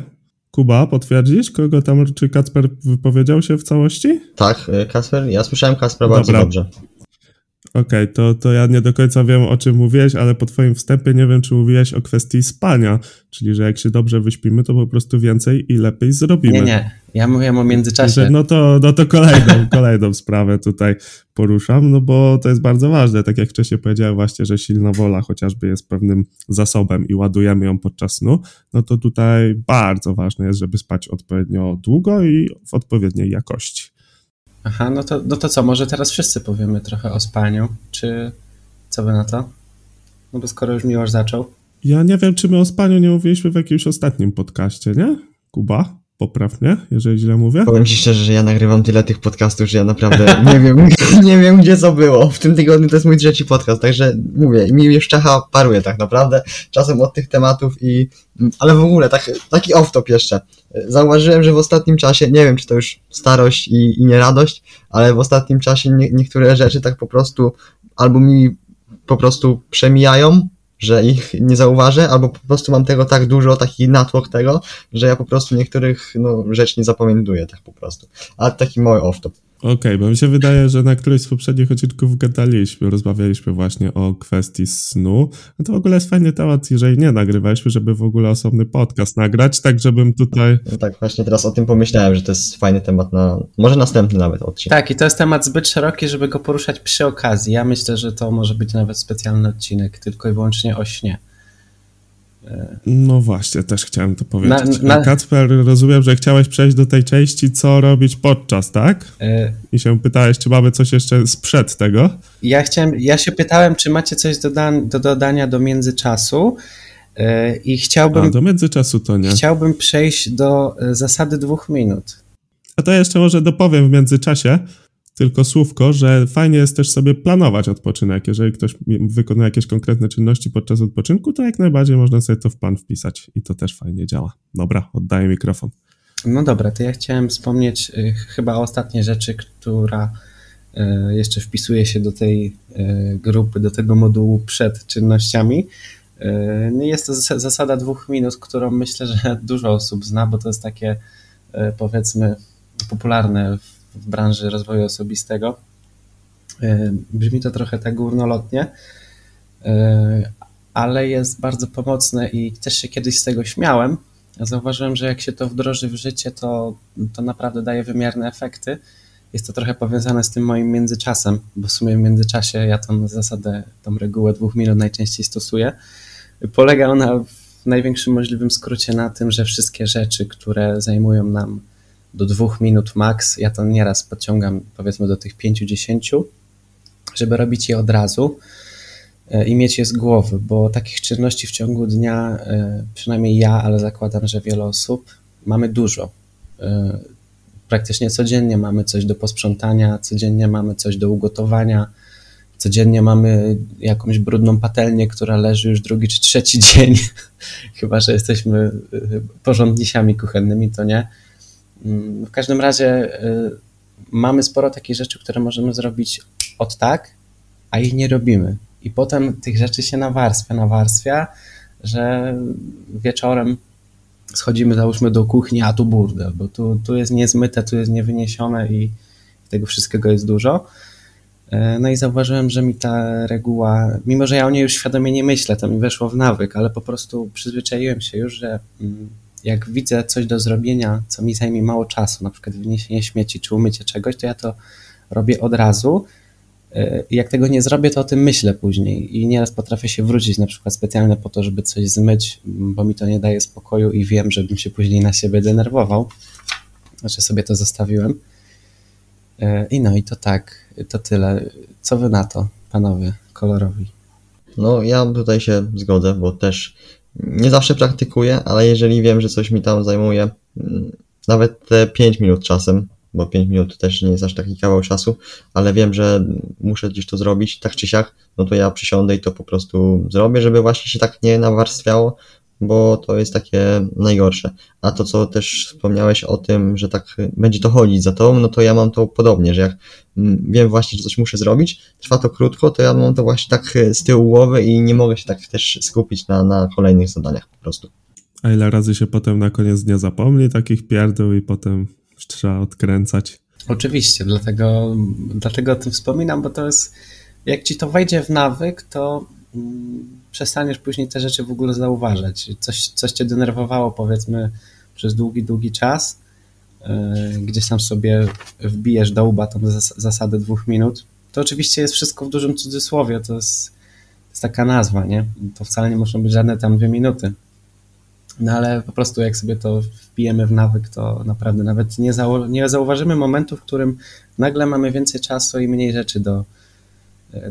C: Kuba, potwierdzić, kogo tam, czy Kacper wypowiedział się w całości?
A: Tak, y, Kacper, ja słyszałem Kacpera bardzo dobrze.
C: Okej, okay, to, to ja nie do końca wiem, o czym mówiłeś, ale po twoim wstępie nie wiem, czy mówiłeś o kwestii spania, czyli że jak się dobrze wyśpimy, to po prostu więcej i lepiej zrobimy.
B: Nie, nie, ja mówię o międzyczasie.
C: no to, no to kolejną, kolejną sprawę tutaj poruszam, no bo to jest bardzo ważne, tak jak wcześniej powiedziałem właśnie, że silna wola chociażby jest pewnym zasobem i ładujemy ją podczas snu, no to tutaj bardzo ważne jest, żeby spać odpowiednio długo i w odpowiedniej jakości.
B: Aha, no to, no to co, może teraz wszyscy powiemy trochę o spaniu, czy co by na to? No bo skoro już Miłosz zaczął.
C: Ja nie wiem, czy my o spaniu nie mówiliśmy w jakimś ostatnim podcaście, nie? Kuba? Popraw mnie, jeżeli źle mówię.
A: Powiem ci szczerze, że ja nagrywam tyle tych podcastów, że ja naprawdę nie wiem, nie wiem gdzie co było. W tym tygodniu to jest mój trzeci podcast, także mówię, mi już czacha paruje tak naprawdę, czasem od tych tematów i... Ale w ogóle, tak, taki off-top jeszcze. Zauważyłem, że w ostatnim czasie, nie wiem czy to już starość i, i nieradość, ale w ostatnim czasie nie, niektóre rzeczy tak po prostu albo mi po prostu przemijają, że ich nie zauważę, albo po prostu mam tego tak dużo, taki natłok tego, że ja po prostu niektórych no, rzeczy nie zapamiętuję tak po prostu. Ale taki mały off-top.
C: Okej, okay, bo mi się wydaje, że na którymś z poprzednich odcinków gadaliśmy, rozmawialiśmy właśnie o kwestii snu. No to w ogóle jest fajny temat, jeżeli nie nagrywaliśmy, żeby w ogóle osobny podcast nagrać, tak żebym tutaj...
A: No tak, właśnie teraz o tym pomyślałem, że to jest fajny temat na, może następny nawet odcinek.
B: Tak, i to jest temat zbyt szeroki, żeby go poruszać przy okazji. Ja myślę, że to może być nawet specjalny odcinek, tylko i wyłącznie o śnie.
C: No właśnie, też chciałem to powiedzieć. Na, na... Kacper, rozumiem, że chciałeś przejść do tej części, co robić podczas, tak? Y... I się pytałeś, czy mamy coś jeszcze sprzed tego?
B: Ja chciałem, ja się pytałem, czy macie coś do, do dodania do międzyczasu y, i chciałbym... A,
C: do międzyczasu to nie.
B: Chciałbym przejść do y, zasady dwóch minut.
C: A to jeszcze może dopowiem w międzyczasie, tylko słówko, że fajnie jest też sobie planować odpoczynek. Jeżeli ktoś wykonuje jakieś konkretne czynności podczas odpoczynku, to jak najbardziej można sobie to w plan wpisać i to też fajnie działa. Dobra, oddaję mikrofon.
B: No dobra, to ja chciałem wspomnieć y, chyba o ostatniej rzeczy, która y, jeszcze wpisuje się do tej y, grupy, do tego modułu przed czynnościami. No jest to zasada dwóch minut, którą myślę, że dużo osób zna, bo to jest takie powiedzmy popularne w w branży rozwoju osobistego. E, brzmi to trochę tak górnolotnie, e, ale jest bardzo pomocne i też się kiedyś z tego śmiałem. Zauważyłem, że jak się to wdroży w życie, to, to naprawdę daje wymierne efekty. Jest to trochę powiązane z tym moim międzyczasem, bo w sumie w międzyczasie ja tą zasadę, tą regułę dwóch minut najczęściej stosuję. Polega ona w największym możliwym skrócie na tym, że wszystkie rzeczy, które zajmują nam do dwóch minut max. Ja to nieraz podciągam powiedzmy do tych 5-10, żeby robić je od razu e, i mieć je z głowy, bo takich czynności w ciągu dnia, e, przynajmniej ja, ale zakładam, że wiele osób, mamy dużo. E, praktycznie codziennie mamy coś do posprzątania, codziennie mamy coś do ugotowania, codziennie mamy jakąś brudną patelnię, która leży już drugi czy trzeci dzień, chyba że jesteśmy porządnisiami kuchennymi, to nie. W każdym razie y, mamy sporo takich rzeczy, które możemy zrobić od tak, a ich nie robimy. I potem tych rzeczy się nawarstwia, nawarstwia, że wieczorem schodzimy, załóżmy, do kuchni, a tu burdel, bo tu, tu jest niezmyte, tu jest niewyniesione i tego wszystkiego jest dużo. Y, no i zauważyłem, że mi ta reguła, mimo że ja o niej już świadomie nie myślę, to mi weszło w nawyk, ale po prostu przyzwyczaiłem się już, że mm, jak widzę coś do zrobienia, co mi zajmie mało czasu, na przykład wyniesienie śmieci czy umycie czegoś, to ja to robię od razu. I jak tego nie zrobię, to o tym myślę później i nieraz potrafię się wrócić na przykład specjalnie po to, żeby coś zmyć, bo mi to nie daje spokoju i wiem, żebym się później na siebie denerwował, że sobie to zostawiłem. E, I no i to tak, to tyle. Co wy na to, panowie kolorowi?
A: No, ja tutaj się zgodzę, bo też nie zawsze praktykuję, ale jeżeli wiem, że coś mi tam zajmuje, mm, nawet te 5 minut czasem, bo 5 minut też nie jest aż taki kawał czasu, ale wiem, że muszę gdzieś to zrobić, tak czy siak, no to ja przysiądę i to po prostu zrobię, żeby właśnie się tak nie nawarstwiało, bo to jest takie najgorsze. A to, co też wspomniałeś o tym, że tak będzie to chodzić za tobą, no to ja mam to podobnie, że jak mm, wiem właśnie, że coś muszę zrobić, trwa to krótko, to ja mam to właśnie tak z tyłu głowy i nie mogę się tak też skupić na, na kolejnych zadaniach po prostu.
C: A ile razy się potem na koniec dnia zapomni takich pierdół i potem trzeba odkręcać?
B: Oczywiście, dlatego, dlatego o tym wspominam, bo to jest, jak ci to wejdzie w nawyk, to przestaniesz później te rzeczy w ogóle zauważać. Coś, coś cię denerwowało, powiedzmy, przez długi, długi czas, yy, gdzieś tam sobie wbijesz do łba tą zas zasadę dwóch minut. To oczywiście jest wszystko w dużym cudzysłowie, to jest, to jest taka nazwa, nie? To wcale nie muszą być żadne tam dwie minuty. No ale po prostu jak sobie to wbijemy w nawyk, to naprawdę nawet nie, zau nie zauważymy momentu, w którym nagle mamy więcej czasu i mniej rzeczy do,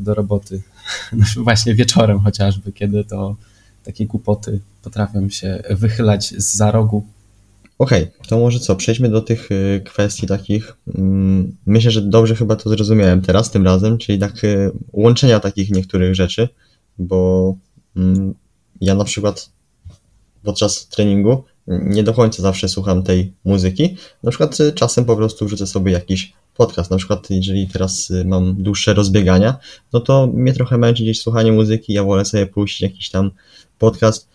B: do roboty. No, właśnie wieczorem chociażby, kiedy to takie głupoty potrafią się wychylać z za rogu.
A: Okej, okay, to może co, przejdźmy do tych y, kwestii takich, mm, myślę, że dobrze chyba to zrozumiałem teraz, tym razem, czyli tak y, łączenia takich niektórych rzeczy, bo mm, ja na przykład podczas treningu nie do końca zawsze słucham tej muzyki. Na przykład czasem po prostu wrzucę sobie jakiś podcast. Na przykład jeżeli teraz y, mam dłuższe rozbiegania, no to mnie trochę męczy gdzieś słuchanie muzyki, ja wolę sobie puścić jakiś tam podcast,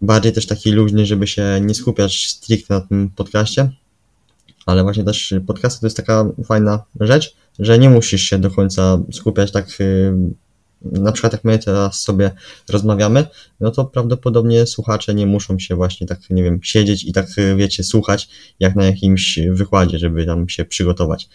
A: bardziej też taki luźny, żeby się nie skupiać stricte na tym podcaście, ale właśnie też podcast to jest taka fajna rzecz, że nie musisz się do końca skupiać tak y, na przykład jak my teraz sobie rozmawiamy, no to prawdopodobnie słuchacze nie muszą się właśnie tak, nie wiem, siedzieć i tak, wiecie, słuchać jak na jakimś wykładzie, żeby tam się przygotować.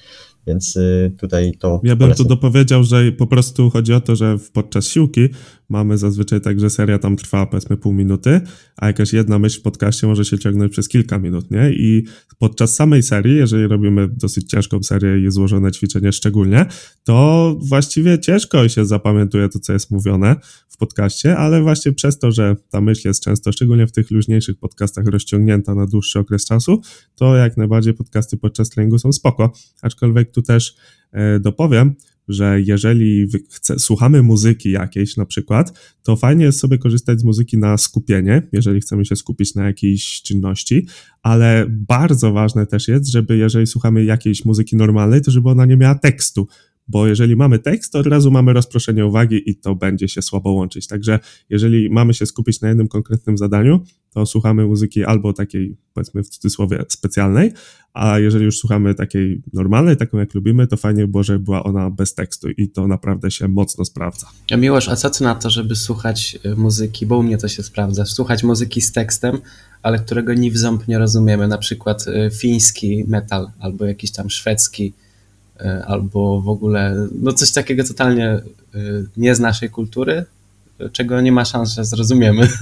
A: Więc y, tutaj to.
C: Ja bym polecam. tu dopowiedział, że po prostu chodzi o to, że podczas siłki mamy zazwyczaj tak, że seria tam trwa powiedzmy pół minuty, a jakaś jedna myśl w podcaście może się ciągnąć przez kilka minut, nie? I podczas samej serii, jeżeli robimy dosyć ciężką serię i złożone ćwiczenie szczególnie, to właściwie ciężko się zapamiętuje to, co jest mówione w podcaście, ale właśnie przez to, że ta myśl jest często, szczególnie w tych luźniejszych podcastach, rozciągnięta na dłuższy okres czasu, to jak najbardziej podcasty podczas treningu są spoko. Aczkolwiek tu też e, dopowiem, że jeżeli chce, słuchamy muzyki jakiejś na przykład, to fajnie jest sobie korzystać z muzyki na skupienie, jeżeli chcemy się skupić na jakiejś czynności, ale bardzo ważne też jest, żeby jeżeli słuchamy jakiejś muzyki normalnej, to żeby ona nie miała tekstu, bo jeżeli mamy tekst, to od razu mamy rozproszenie uwagi i to będzie się słabo łączyć. Także jeżeli mamy się skupić na jednym konkretnym zadaniu, to słuchamy muzyki albo takiej, powiedzmy w cudzysłowie, specjalnej, a jeżeli już słuchamy takiej normalnej, taką jak lubimy, to fajnie było, żeby była ona bez tekstu i to naprawdę się mocno sprawdza.
B: Miłosz, a co ty na to, żeby słuchać y, muzyki, bo u mnie to się sprawdza, słuchać muzyki z tekstem, ale którego ni w ząb nie rozumiemy, na przykład y, fiński metal albo jakiś tam szwedzki E, albo w ogóle no coś takiego totalnie nie z naszej kultury, czego nie ma szans, że zrozumiemy.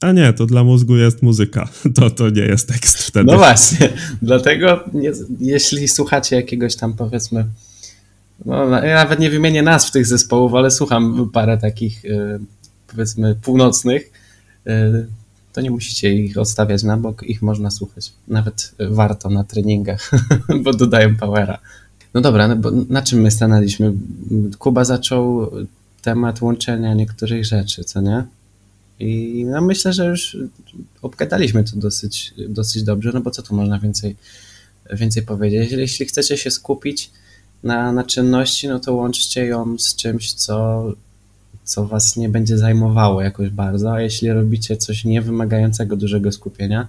C: A nie, to dla mózgu jest muzyka, to, to nie jest tekst wtedy.
B: No właśnie, dlatego nie, jeśli słuchacie jakiegoś tam powiedzmy, no, ja nawet nie wymienię nazw tych zespołów, ale słucham parę takich e, powiedzmy północnych, to nie musicie ich odstawiać na bok, ich można słuchać. Nawet warto na treningach, bo dodają powera. No dobra, no bo na czym my stanęliśmy? Kuba zaczął temat łączenia niektórych rzeczy, co nie? I no myślę, że już obgadaliśmy to dosyć, dosyć dobrze, no bo co tu można więcej, więcej powiedzieć? Jeśli chcecie się skupić na, na czynności, no to łączcie ją z czymś, co, co was nie będzie zajmowało jakoś bardzo, a jeśli robicie coś niewymagającego dużego skupienia,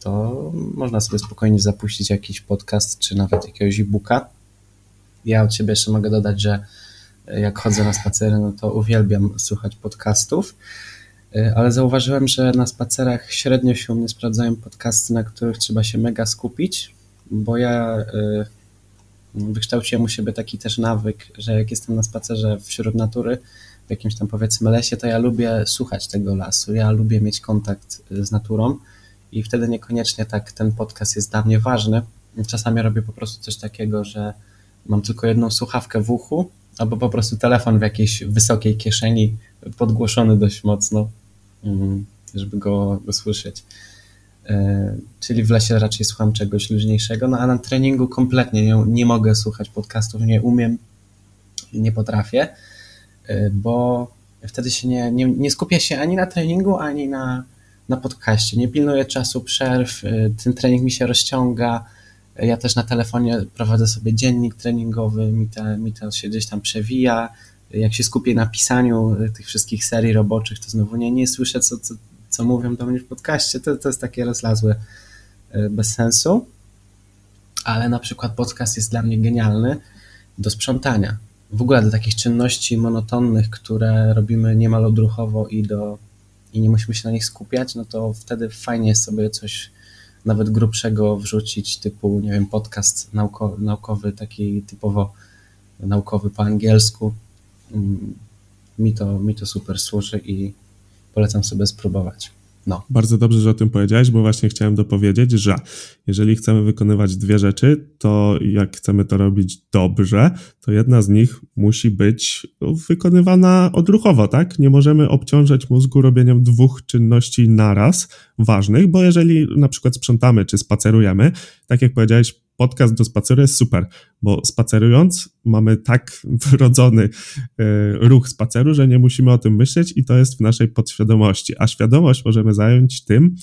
B: to można sobie spokojnie zapuścić jakiś podcast, czy nawet jakiegoś e-booka ja od siebie jeszcze mogę dodać, że jak chodzę na spacery, no to uwielbiam słuchać podcastów, ale zauważyłem, że na spacerach średnio się u mnie sprawdzają podcasty, na których trzeba się mega skupić, bo ja e, wykształciłem u siebie taki też nawyk, że jak jestem na spacerze wśród natury, w jakimś tam powiedzmy lesie, to ja lubię słuchać tego lasu, ja lubię mieć kontakt z naturą i wtedy niekoniecznie tak ten podcast jest dla mnie ważny, Czasami robię po prostu coś takiego, że mam tylko jedną słuchawkę w uchu, albo po prostu telefon w jakiejś wysokiej kieszeni, podgłoszony dość mocno, żeby go, go słyszeć. E, czyli w lesie raczej słucham czegoś luźniejszego, no a na treningu kompletnie nie, nie mogę słuchać podcastów, nie umiem, nie potrafię, e, bo wtedy się nie, nie, nie skupię się ani na treningu, ani na, na podcaście. Nie pilnuję czasu przerw, e, ten trening mi się rozciąga. Ja też na telefonie prowadzę sobie dziennik treningowy, mi, te, mi to się gdzieś tam przewija. Jak się skupię na pisaniu tych wszystkich serii roboczych, to znowu nie, nie słyszę, co, co, co mówią do mnie w podcaście. To, to jest takie rozlazłe bez sensu. Ale na przykład podcast jest dla mnie genialny do sprzątania w ogóle do takich czynności monotonnych, które robimy niemal odruchowo i, do, i nie musimy się na nich skupiać, no to wtedy fajnie jest sobie coś nawet grubszego wrzucić, typu, nie wiem, podcast naukowy taki typowo naukowy po angielsku. Mm, mi to, mi to super służy i polecam sobie spróbować. No.
C: Bardzo dobrze, że o tym powiedziałeś, bo właśnie chciałem dopowiedzieć, że jeżeli chcemy wykonywać dwie rzeczy, to jak chcemy to robić dobrze, to jedna z nich musi być wykonywana odruchowo, tak? Nie możemy obciążać mózgu robieniem dwóch czynności naraz ważnych, bo jeżeli na przykład sprzątamy czy spacerujemy, tak jak powiedziałeś, podcast do spaceru jest super, bo spacerując mamy tak wrodzony e, ruch spaceru, że nie musimy o tym myśleć i to jest w naszej podświadomości, a świadomość możemy zająć tym,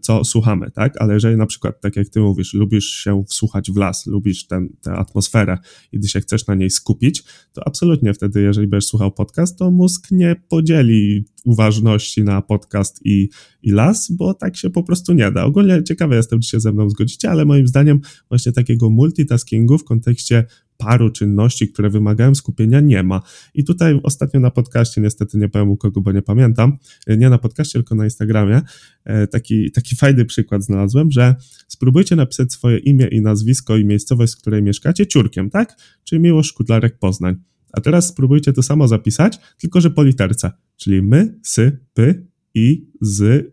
C: co słuchamy, tak? Ale jeżeli na przykład, tak jak ty mówisz, lubisz się wsłuchać w las, lubisz ten, tę atmosferę i ty się chcesz na niej skupić, to absolutnie wtedy, jeżeli będziesz słuchał podcast, to mózg nie podzieli uważności na podcast i, i las, bo tak się po prostu nie da. Ogólnie ciekawe jestem, czy się ze mną zgodzicie, ale moim zdaniem właśnie takiego multitaskingu w kontekście paru czynności, które wymagają skupienia, nie ma. I tutaj ostatnio na podcaście, niestety nie powiem u kogo, bo nie pamiętam, nie na podcaście, tylko na Instagramie, e, taki, taki fajny przykład znalazłem, że spróbujcie napisać swoje imię i nazwisko i miejscowość, w której mieszkacie, ciurkiem, tak? Czyli Miłosz Kudlarek Poznań. A teraz spróbujcie to samo zapisać, tylko że po literce, czyli my, sy, py, i, z,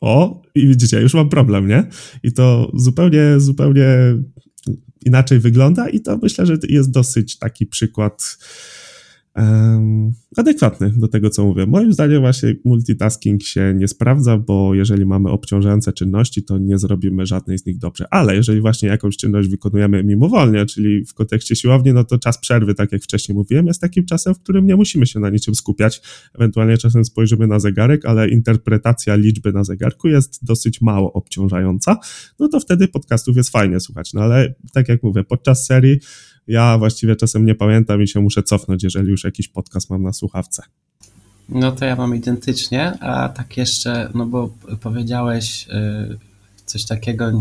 C: o i widzicie, już mam problem, nie? I to zupełnie, zupełnie inaczej wygląda i to myślę, że jest dosyć taki przykład adekwatny do tego, co mówię. Moim zdaniem właśnie multitasking się nie sprawdza, bo jeżeli mamy obciążające czynności, to nie zrobimy żadnej z nich dobrze. Ale jeżeli właśnie jakąś czynność wykonujemy mimowolnie, czyli w kontekście siłowni, no to czas przerwy, tak jak wcześniej mówiłem, jest takim czasem, w którym nie musimy się na niczym skupiać. Ewentualnie czasem spojrzymy na zegarek, ale interpretacja liczby na zegarku jest dosyć mało obciążająca, no to wtedy podcastów jest fajnie słuchać. No ale tak jak mówię, podczas serii ja właściwie czasem nie pamiętam i się muszę cofnąć, jeżeli już jakiś podcast mam na słuchawce.
B: No to ja mam identycznie, a tak jeszcze, no bo powiedziałeś y, coś takiego,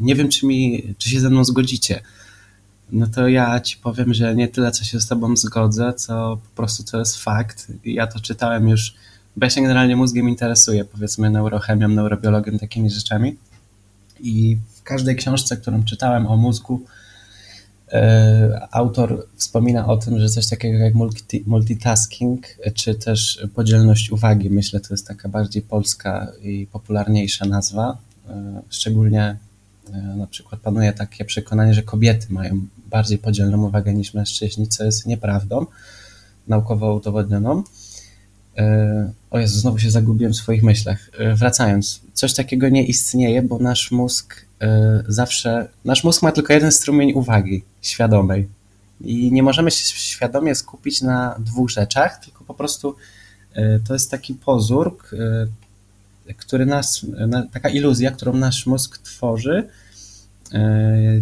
B: nie wiem, czy, mi, czy się ze mną zgodzicie. No to ja ci powiem, że nie tyle, co się z tobą zgodzę, co po prostu to jest fakt. Ja to czytałem już, bo ja się generalnie mózgiem interesuję, powiedzmy neurochemią, neurobiologiem, takimi rzeczami. I w każdej książce, którą czytałem o mózgu, autor wspomina o tym, że coś takiego jak multi, multitasking, czy też podzielność uwagi, myślę, to jest taka bardziej polska i popularniejsza nazwa. E, szczególnie e, na przykład panuje takie przekonanie, że kobiety mają bardziej podzielną uwagę niż mężczyźni, co jest nieprawdą, naukowo udowodnioną. O Jezu, znowu się zagubiłem w swoich myślach. Wracając, coś takiego nie istnieje, bo nasz mózg E, zawsze, nasz mózg ma tylko jeden strumień uwagi świadomej i nie możemy się świadomie skupić na dwóch rzeczach, tylko po prostu e, to jest taki pozór, e, który nas, taka iluzja, którą nasz mózg tworzy,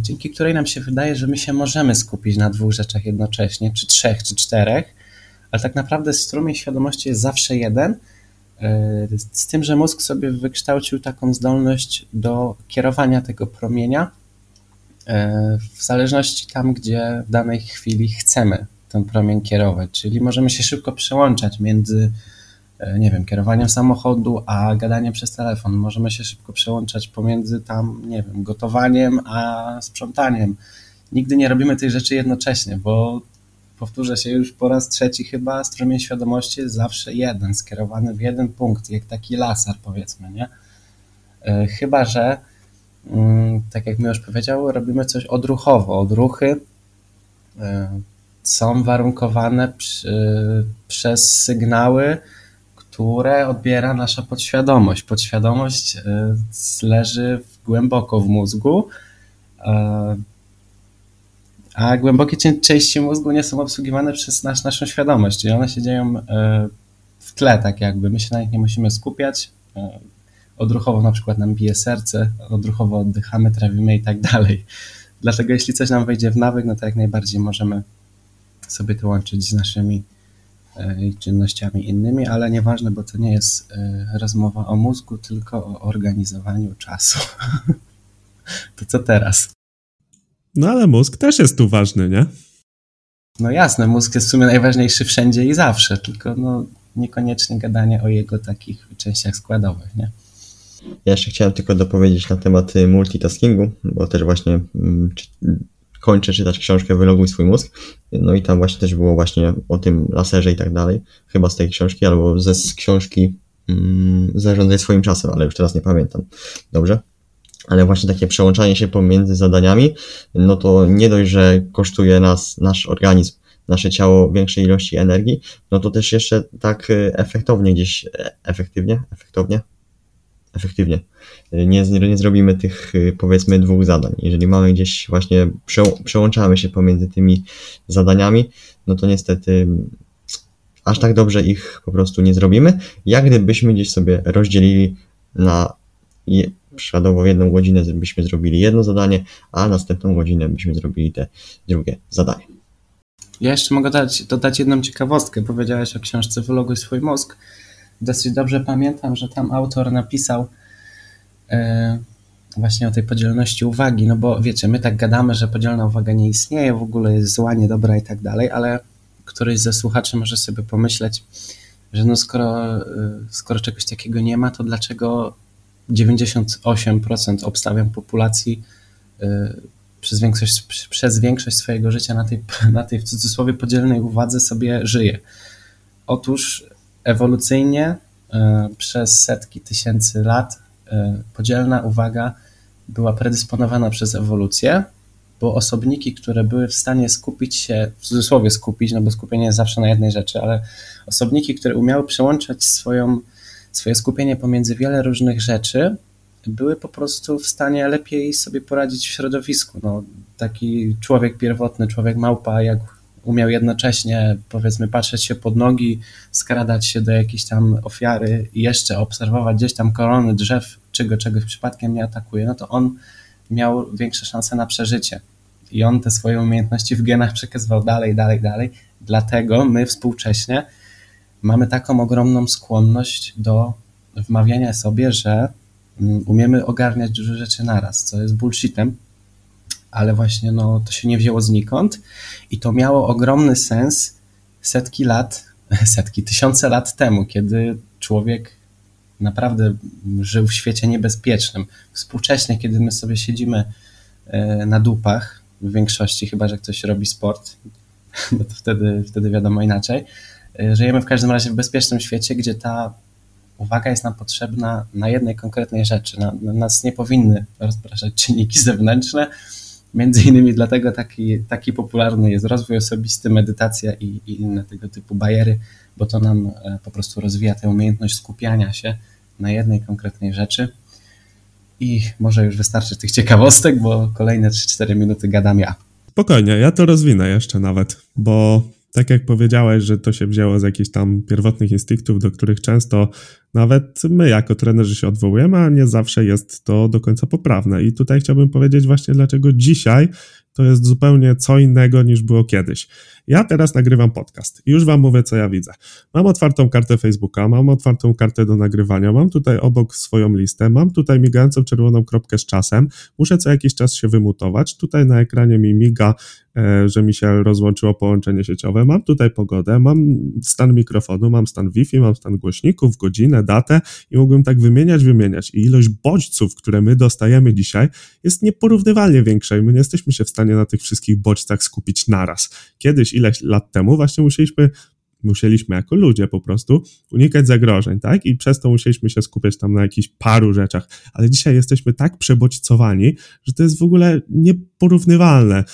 B: dzięki której nam się wydaje, że my się możemy skupić na dwóch rzeczach jednocześnie, czy trzech, czy czterech, ale tak naprawdę strumień świadomości jest zawsze jeden, E, z tym, że mózg sobie wykształcił taką zdolność do kierowania tego promienia e, w zależności tam, gdzie w danej chwili chcemy ten promień kierować. Czyli możemy się szybko przełączać między, e, nie wiem, kierowaniem samochodu a gadaniem przez telefon. Możemy się szybko przełączać pomiędzy tam, nie wiem, gotowaniem a sprzątaniem. Nigdy nie robimy tej rzeczy jednocześnie, bo powtórzę się już po raz trzeci chyba, strumień świadomości jest zawsze jeden, skierowany w jeden punkt, jak taki laser powiedzmy, nie? E, chyba, że mm, tak jak mi już powiedział, robimy coś odruchowo. Odruchy są warunkowane przez sygnały, które odbiera nasza podświadomość. Podświadomość leży głęboko w mózgu, głębokie części mózgu nie są obsługiwane przez nasz, naszą świadomość, czyli one się dzieją e, w tle, tak jakby. My się na nich nie musimy skupiać. E, odruchowo na przykład nam bije serce, odruchowo oddychamy, trawimy i tak dalej. Dlatego jeśli coś nam wejdzie w nawyk, no to jak najbardziej możemy sobie to łączyć z naszymi e, czynnościami innymi, ale nieważne, bo to nie jest rozmowa o mózgu, tylko o organizowaniu czasu. to co teraz?
C: No ale mózg też jest tu ważny, nie?
B: No jasne, mózg jest w sumie najważniejszy wszędzie i zawsze, tylko no niekoniecznie gadanie o jego takich częściach składowych, nie?
A: Ja jeszcze chciałem tylko dopowiedzieć na temat y, multitaskingu, bo też właśnie mm, czy, kończę czytać książkę Wyloguj swój mózg. No i tam właśnie też było właśnie o tym laserze i tak dalej. Chyba z tej książki, albo ze z książki mm, Zarządzaj swoim czasem, ale już teraz nie pamiętam. Dobrze? Ale właśnie takie przełączanie się pomiędzy zadaniami, no to nie dość, że kosztuje nas, nasz organizm, nasze ciało większej ilości energii, no to też jeszcze tak y, efektownie gdzieś, e, efektywnie, efektownie, efektywnie, y, nie, nie zrobimy tych y, powiedzmy dwóch zadań. Jeżeli mamy gdzieś właśnie, przełączamy się pomiędzy tymi zadaniami, no to niestety aż tak dobrze ich po prostu nie zrobimy, jak gdybyśmy gdzieś sobie rozdzielili na przykładowo w jedną godzinę byśmy zrobili jedno zadanie, a następną godzinę byśmy zrobili te drugie zadanie.
B: Ja jeszcze mogę dać, dodać jedną ciekawostkę. Powiedziałeś o książce Wyloguj swój mózg. Dosyć dobrze pamiętam, że tam autor napisał e, właśnie o tej podzielności uwagi, no bo wiecie, my tak gadamy, że podzielna uwaga nie istnieje, w ogóle jest zła, niedobra i tak dalej, ale któryś ze słuchaczy może sobie pomyśleć, że no skoro, e, skoro czegoś takiego nie ma, to dlaczego 98% obstawiam populacji y, przez większość, przez większość swojego życia na tej, na tej w cudzysłowie podzielnej uwadze sobie żyje. Otóż ewolucyjnie y, przez setki tysięcy lat y, podzielna uwaga była predysponowana przez ewolucję, bo osobniki, które były w stanie skupić się, w cudzysłowie skupić, no bo skupienie jest zawsze na jednej rzeczy, ale osobniki, które umiały przełączać swoją swoje skupienie pomiędzy wiele różnych rzeczy, były po prostu w stanie lepiej sobie poradzić w środowisku. No, taki człowiek pierwotny, człowiek małpa, jak umiał jednocześnie, powiedzmy, patrzeć się pod nogi, skradać się do jakiejś tam ofiary i jeszcze obserwować gdzieś tam korony drzew, czego czegoś przypadkiem nie atakuje, no to on miał większe szanse na przeżycie. I on te swoje umiejętności w genach przekazywał dalej, dalej, dalej. Dlatego my współcześnie mamy taką ogromną skłonność do wmawiania sobie, że mm, umiemy ogarniać dużo rzeczy naraz, co jest bullshitem, ale właśnie no, to się nie wzięło znikąd i to miało ogromny sens setki lat, setki, tysiące lat temu, kiedy człowiek naprawdę żył w świecie niebezpiecznym. Współcześnie, kiedy my sobie siedzimy e, na dupach, w większości, chyba że ktoś robi sport, no to wtedy, wtedy wiadomo inaczej, żyjemy w każdym razie w bezpiecznym świecie, gdzie ta uwaga jest nam potrzebna na jednej konkretnej rzeczy. Na, na nas nie powinny rozpraszać czynniki zewnętrzne. Między innymi dlatego taki, taki popularny jest rozwój osobisty, medytacja i, i inne tego typu bariery, bo to nam e, po prostu rozwija tę umiejętność skupiania się na jednej konkretnej rzeczy. I może już wystarczy tych ciekawostek, bo kolejne 3-4 minuty gadam ja.
C: Spokojnie, ja to rozwinę jeszcze nawet, bo tak jak powiedziałeś, że to się wzięło z jakichś tam pierwotnych instynktów, do których często nawet my jako trenerzy się odwołujemy, a nie zawsze jest to do końca poprawne. I tutaj chciałbym powiedzieć właśnie, dlaczego dzisiaj to jest zupełnie co innego niż było kiedyś. Ja teraz nagrywam podcast już Wam mówię, co ja widzę. Mam otwartą kartę Facebooka, mam otwartą kartę do nagrywania, mam tutaj obok swoją listę, mam tutaj migającą czerwoną kropkę z czasem, muszę co jakiś czas się wymutować. Tutaj na ekranie mi miga, e, że mi się rozłączyło połączenie sieciowe, mam tutaj pogodę, mam stan mikrofonu, mam stan Wi-Fi, mam stan głośników, godzinę, datę i mógłbym tak wymieniać, wymieniać. I ilość bodźców, które my dostajemy dzisiaj, jest nieporównywalnie większa i my nie jesteśmy się w stanie na tych wszystkich bodźcach skupić naraz. Kiedyś, ileś lat temu, właśnie musieliśmy musieliśmy jako ludzie po prostu unikać zagrożeń, tak? I przez to musieliśmy się skupiać tam na jakichś paru rzeczach. Ale dzisiaj jesteśmy tak przebodźcowani, że to jest w ogóle nieporównywalne.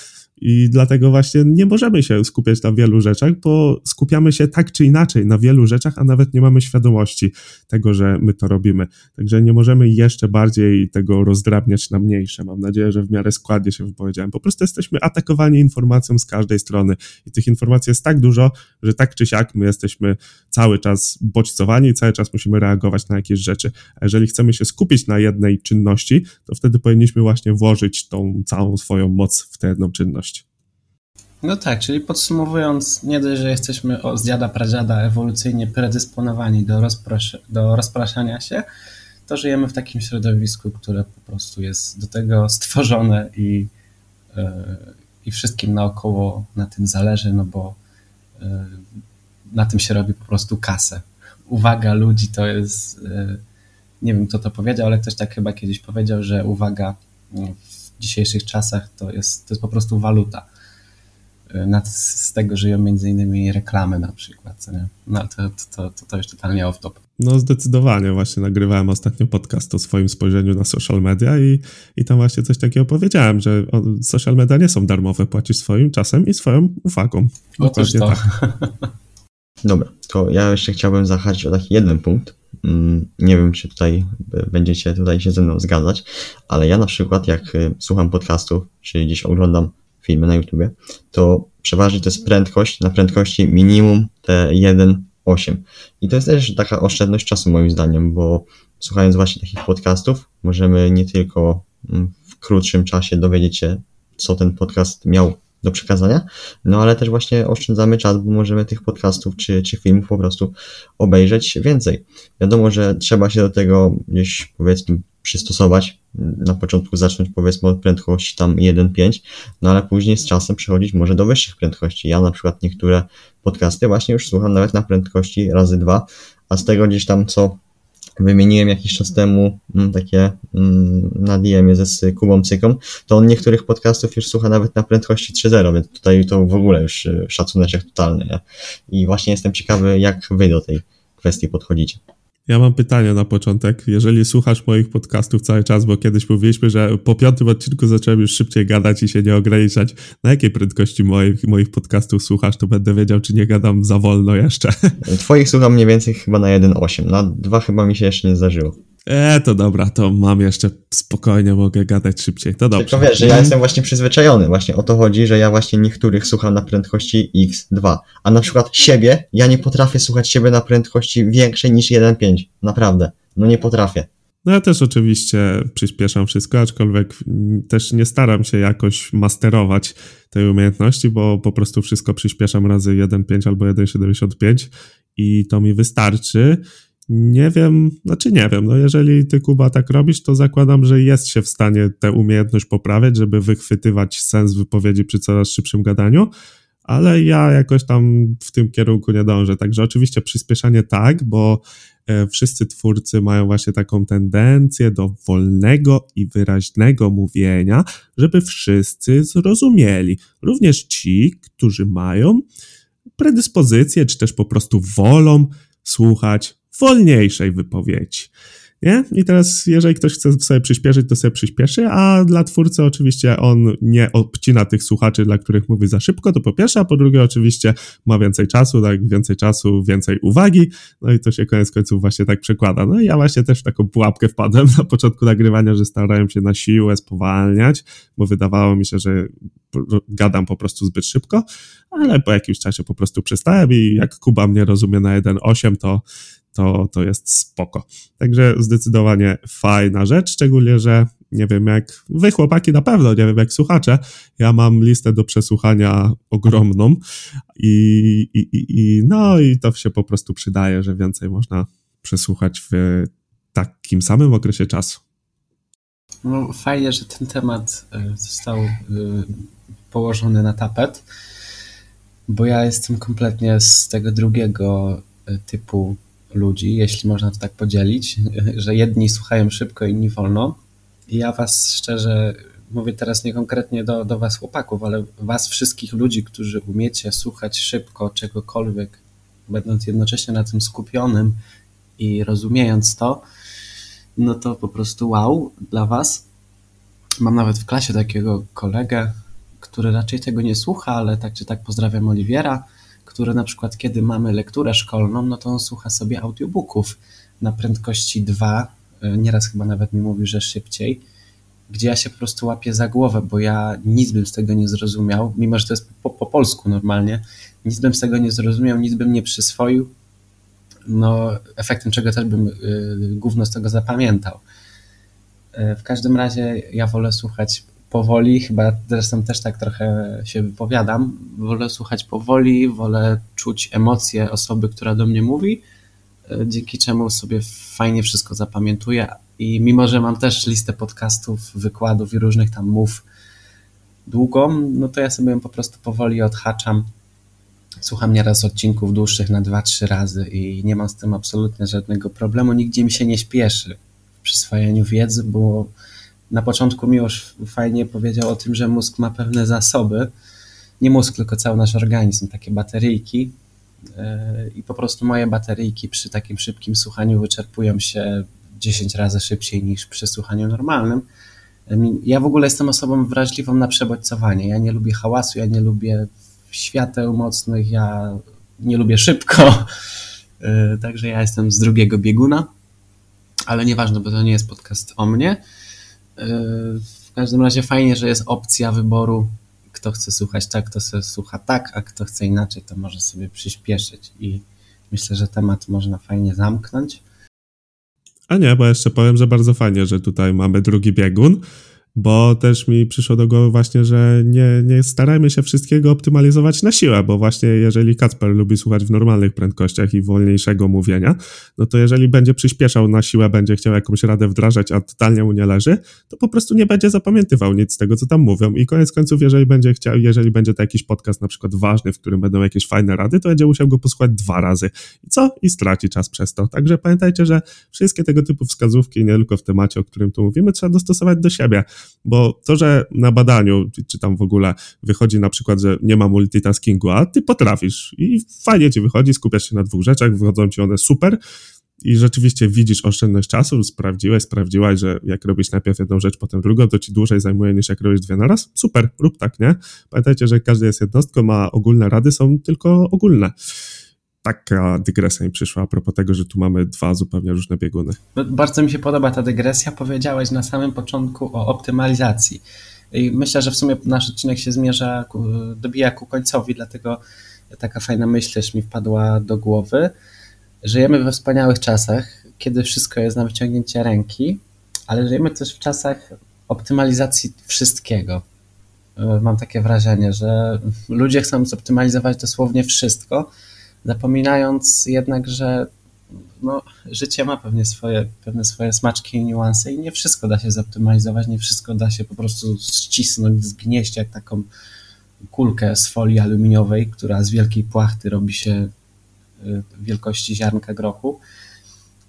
C: I dlatego właśnie nie możemy się skupiać na wielu rzeczach, bo skupiamy się tak czy inaczej na wielu rzeczach, a nawet nie mamy świadomości tego, że my to robimy. Także nie możemy jeszcze bardziej tego rozdrabniać na mniejsze. Mam nadzieję, że w miarę składnie się wypowiedziałem. Po prostu jesteśmy atakowani informacją z każdej strony i tych informacji jest tak dużo, że tak czy siak my jesteśmy cały czas bodźcowani cały czas musimy reagować na jakieś rzeczy. A jeżeli chcemy się skupić na jednej czynności, to wtedy powinniśmy właśnie włożyć tą całą swoją moc w tę jedną czynność.
B: No tak, czyli podsumowując, nie dość, że jesteśmy z dziada pradziada ewolucyjnie predysponowani do, rozprosz do rozpraszania się, to żyjemy w takim środowisku, które po prostu jest do tego stworzone i, yy, i wszystkim naokoło na tym zależy, no bo yy, na tym się robi po prostu kasę. Uwaga ludzi to jest, yy, nie wiem kto to powiedział, ale ktoś tak chyba kiedyś powiedział, że uwaga w dzisiejszych czasach to jest, to jest po prostu waluta z tego żyją między innymi reklamy na przykład, co nie? No to, to, to, to już totalnie off-top.
C: No zdecydowanie, właśnie nagrywałem ostatnio podcast o swoim spojrzeniu na social media i, i tam właśnie coś takiego powiedziałem, że social media nie są darmowe, płacisz swoim czasem i swoją uwagą.
B: Otóż to. Tak.
A: Dobra, to ja jeszcze chciałbym zahaczyć o taki jeden punkt. Mm, nie wiem, czy tutaj będziecie tutaj się ze mną zgadzać, ale ja na przykład jak y, słucham podcastów, czy gdzieś oglądam filmy na YouTubie, to przeważnie to jest prędkość na prędkości minimum T1.8. I to jest też taka oszczędność czasu moim zdaniem, bo słuchając właśnie takich podcastów, możemy nie tylko mm, w krótszym czasie dowiedzieć się, co ten podcast miał do przekazania, no ale też właśnie oszczędzamy czas, bo możemy tych podcastów czy, czy filmów po prostu obejrzeć więcej. Wiadomo, że trzeba się do tego gdzieś powiedzmy przystosować. Na początku zacząć powiedzmy od prędkości tam 1.5, no ale później z czasem przechodzić może do wyższych prędkości. Ja na przykład niektóre podcasty właśnie już słucham nawet na prędkości razy dwa, a z tego gdzieś tam co wymieniłem jakiś czas temu mm, takie mm, na DM-ie ze Kubą Cyką, to on niektórych podcastów już słucha nawet na prędkości 3.0, więc tutaj to w ogóle już y, szacuneczek totalny. Nie? I właśnie jestem ciekawy, jak wy do tej kwestii podchodzicie.
C: Ja mam pytanie na początek. Jeżeli słuchasz moich podcastów cały czas, bo kiedyś mówiliśmy, że po piątym odcinku zacząłem już szybciej gadać i się nie ograniczać, na jakiej prędkości moich, moich podcastów słuchasz, to będę wiedział, czy nie gadam za wolno jeszcze.
A: Twoich słucham mniej więcej chyba na 1.8. Na 2 chyba mi się jeszcze nie zdarzyło.
C: E, to dobra, to mam jeszcze spokojnie, mogę gadać szybciej. To dobrze.
A: Tylko wiesz, że ja jestem właśnie przyzwyczajony. Właśnie o to chodzi, że ja właśnie niektórych słucham na prędkości X2. A na przykład siebie, ja nie potrafię słuchać siebie na prędkości większej niż 1.5. Naprawdę. No nie potrafię.
C: No ja też oczywiście przyspieszam wszystko, aczkolwiek też nie staram się jakoś masterować tej umiejętności, bo po prostu wszystko przyspieszam razy 1.5 albo 1.75 i to mi wystarczy. Nie wiem, znaczy nie wiem, no jeżeli ty Kuba tak robisz, to zakładam, że jest się w stanie tę umiejętność poprawiać, żeby wychwytywać sens wypowiedzi przy coraz szybszym gadaniu, ale ja jakoś tam w tym kierunku nie dążę. Także oczywiście przyspieszanie tak, bo e, wszyscy twórcy mają właśnie taką tendencję do wolnego i wyraźnego mówienia, żeby wszyscy zrozumieli. Również ci, którzy mają predyspozycję, czy też po prostu wolą słuchać wolniejszej wypowiedzi. Nie? I teraz, jeżeli ktoś chce sobie przyspieszyć, to sobie przyspieszy, a dla twórcy oczywiście on nie obcina tych słuchaczy, dla których mówi za szybko, to po pierwsze, a po drugie oczywiście ma więcej czasu, tak, więcej czasu, więcej uwagi, no i to się koniec końców właśnie tak przekłada. No i ja właśnie też w taką pułapkę wpadłem na początku nagrywania, że starałem się na siłę spowalniać, bo wydawało mi się, że gadam po prostu zbyt szybko, ale po jakimś czasie po prostu przestałem i jak Kuba mnie rozumie na 1.8, to to, to jest spoko. Także zdecydowanie fajna rzecz, szczególnie, że nie wiem jak wy chłopaki na pewno, nie wiem jak słuchacze, ja mam listę do przesłuchania ogromną i, i, i, no i to się po prostu przydaje, że więcej można przesłuchać w takim samym okresie czasu.
B: No, fajnie, że ten temat e, został e, położony na tapet, bo ja jestem kompletnie z tego drugiego e, typu ludzi, jeśli można to tak podzielić, że jedni słuchają szybko, inni wolno. I ja was szczerze mówię teraz nie konkretnie do, do was chłopaków, ale was wszystkich ludzi, którzy umiecie słuchać szybko czegokolwiek będąc jednocześnie na tym skupionym i rozumiejąc to, no to po prostu wow dla Was. Mam nawet w klasie takiego kolegę, który raczej tego nie słucha, ale tak czy tak pozdrawiam Oliwiera, który na przykład kiedy mamy lekturę szkolną, no to on słucha sobie audiobooków na prędkości 2, nieraz chyba nawet mi mówi, że szybciej, gdzie ja się po prostu łapię za głowę, bo ja nic bym z tego nie zrozumiał, mimo że to jest po, po polsku normalnie, nic bym z tego nie zrozumiał, nic bym nie przyswoił, no efektem czego też bym y, gówno z tego zapamiętał. Y, w każdym razie ja wolę słuchać powoli, chyba zresztą też tak trochę się wypowiadam. Wolę słuchać powoli, wolę czuć emocje osoby, która do mnie mówi, e, dzięki czemu sobie fajnie wszystko zapamiętuję. I mimo, że mam też listę podcastów, wykładów i różnych tam mów długą, no to ja sobie ją po prostu powoli odhaczam. Słucham nieraz odcinków dłuższych na 2-3 razy i nie mam z tym absolutnie żadnego problemu. Nigdzie mi się nie śpieszy w przyswajaniu wiedzy, bo na początku Miłosz fajnie powiedział o tym, że mózg ma pewne zasoby. Nie mózg, tylko cały nasz organizm, takie bateryjki. E, I po prostu moje bateryjki przy takim szybkim słuchaniu wyczerpują się 10 razy szybciej niż przy słuchaniu normalnym. Ja w ogóle jestem osobą wrażliwą na przebodźcowanie. Ja nie lubię hałasu, ja nie lubię świateł mocnych, ja nie lubię szybko. E, także ja jestem z drugiego bieguna, ale nieważne, bo to nie jest podcast o mnie. W każdym razie fajnie, że jest opcja wyboru, kto chce słuchać tak, kto słucha tak, a kto chce inaczej, to może sobie przyspieszyć i myślę, że temat można fajnie zamknąć.
C: A nie, bo jeszcze powiem, że bardzo fajnie, że tutaj mamy drugi biegun, bo też mi przyszło do głowy właśnie, że nie, nie starajmy się wszystkiego optymalizować na siłę, bo właśnie jeżeli Kacper lubi słuchać w normalnych prędkościach i wolniejszego mówienia, no to jeżeli będzie przyspieszał na siłę, będzie chciał jakąś radę wdrażać, a totalnie mu nie leży, to po prostu nie będzie zapamiętywał nic z tego, co tam mówią i koniec końców, jeżeli będzie chciał, jeżeli będzie to jakiś podcast na przykład ważny, w którym będą jakieś fajne rady, to będzie musiał go posłuchać dwa razy. I co? I straci czas przez to. Także pamiętajcie, że wszystkie tego typu wskazówki, nie tylko w temacie, o którym tu mówimy, trzeba dostosować do siebie. Bo to, że na badaniu, czy tam w ogóle wychodzi na przykład, że nie ma multitaskingu, a ty potrafisz i fajnie ci wychodzi, skupiasz się na dwóch rzeczach, wychodzą ci one super i rzeczywiście widzisz oszczędność czasu, sprawdziłeś, sprawdziłaś, że jak robisz najpierw jedną rzecz, potem drugą, to ci dłużej zajmuje niż jak robisz dwie na raz. Super, rób tak, nie? Pamiętajcie, że każdy jest jednostką, a ogólne rady są tylko ogólne taka dygresja mi przyszła a propos tego, że tu mamy dwa zupełnie różne bieguny.
B: Bardzo mi się podoba ta dygresja. Powiedziałeś na samym początku o optymalizacji. I myślę, że w sumie nasz odcinek się zmierza, dobija ku końcowi, dlatego taka fajna myśl też mi wpadła do głowy. Żyjemy we wspaniałych czasach, kiedy wszystko jest na wyciągnięcie ręki, ale żyjemy też w czasach optymalizacji wszystkiego. Mam takie wrażenie, że ludzie chcą zoptymalizować dosłownie wszystko, zapominając jednak, że no, życie ma pewnie swoje, pewne swoje smaczki i niuanse i nie wszystko da się zoptymalizować, nie wszystko da się po prostu ścisnąć, zgnieść jak taką kulkę z folii aluminiowej, która z wielkiej płachty robi się y, wielkości ziarnka grochu.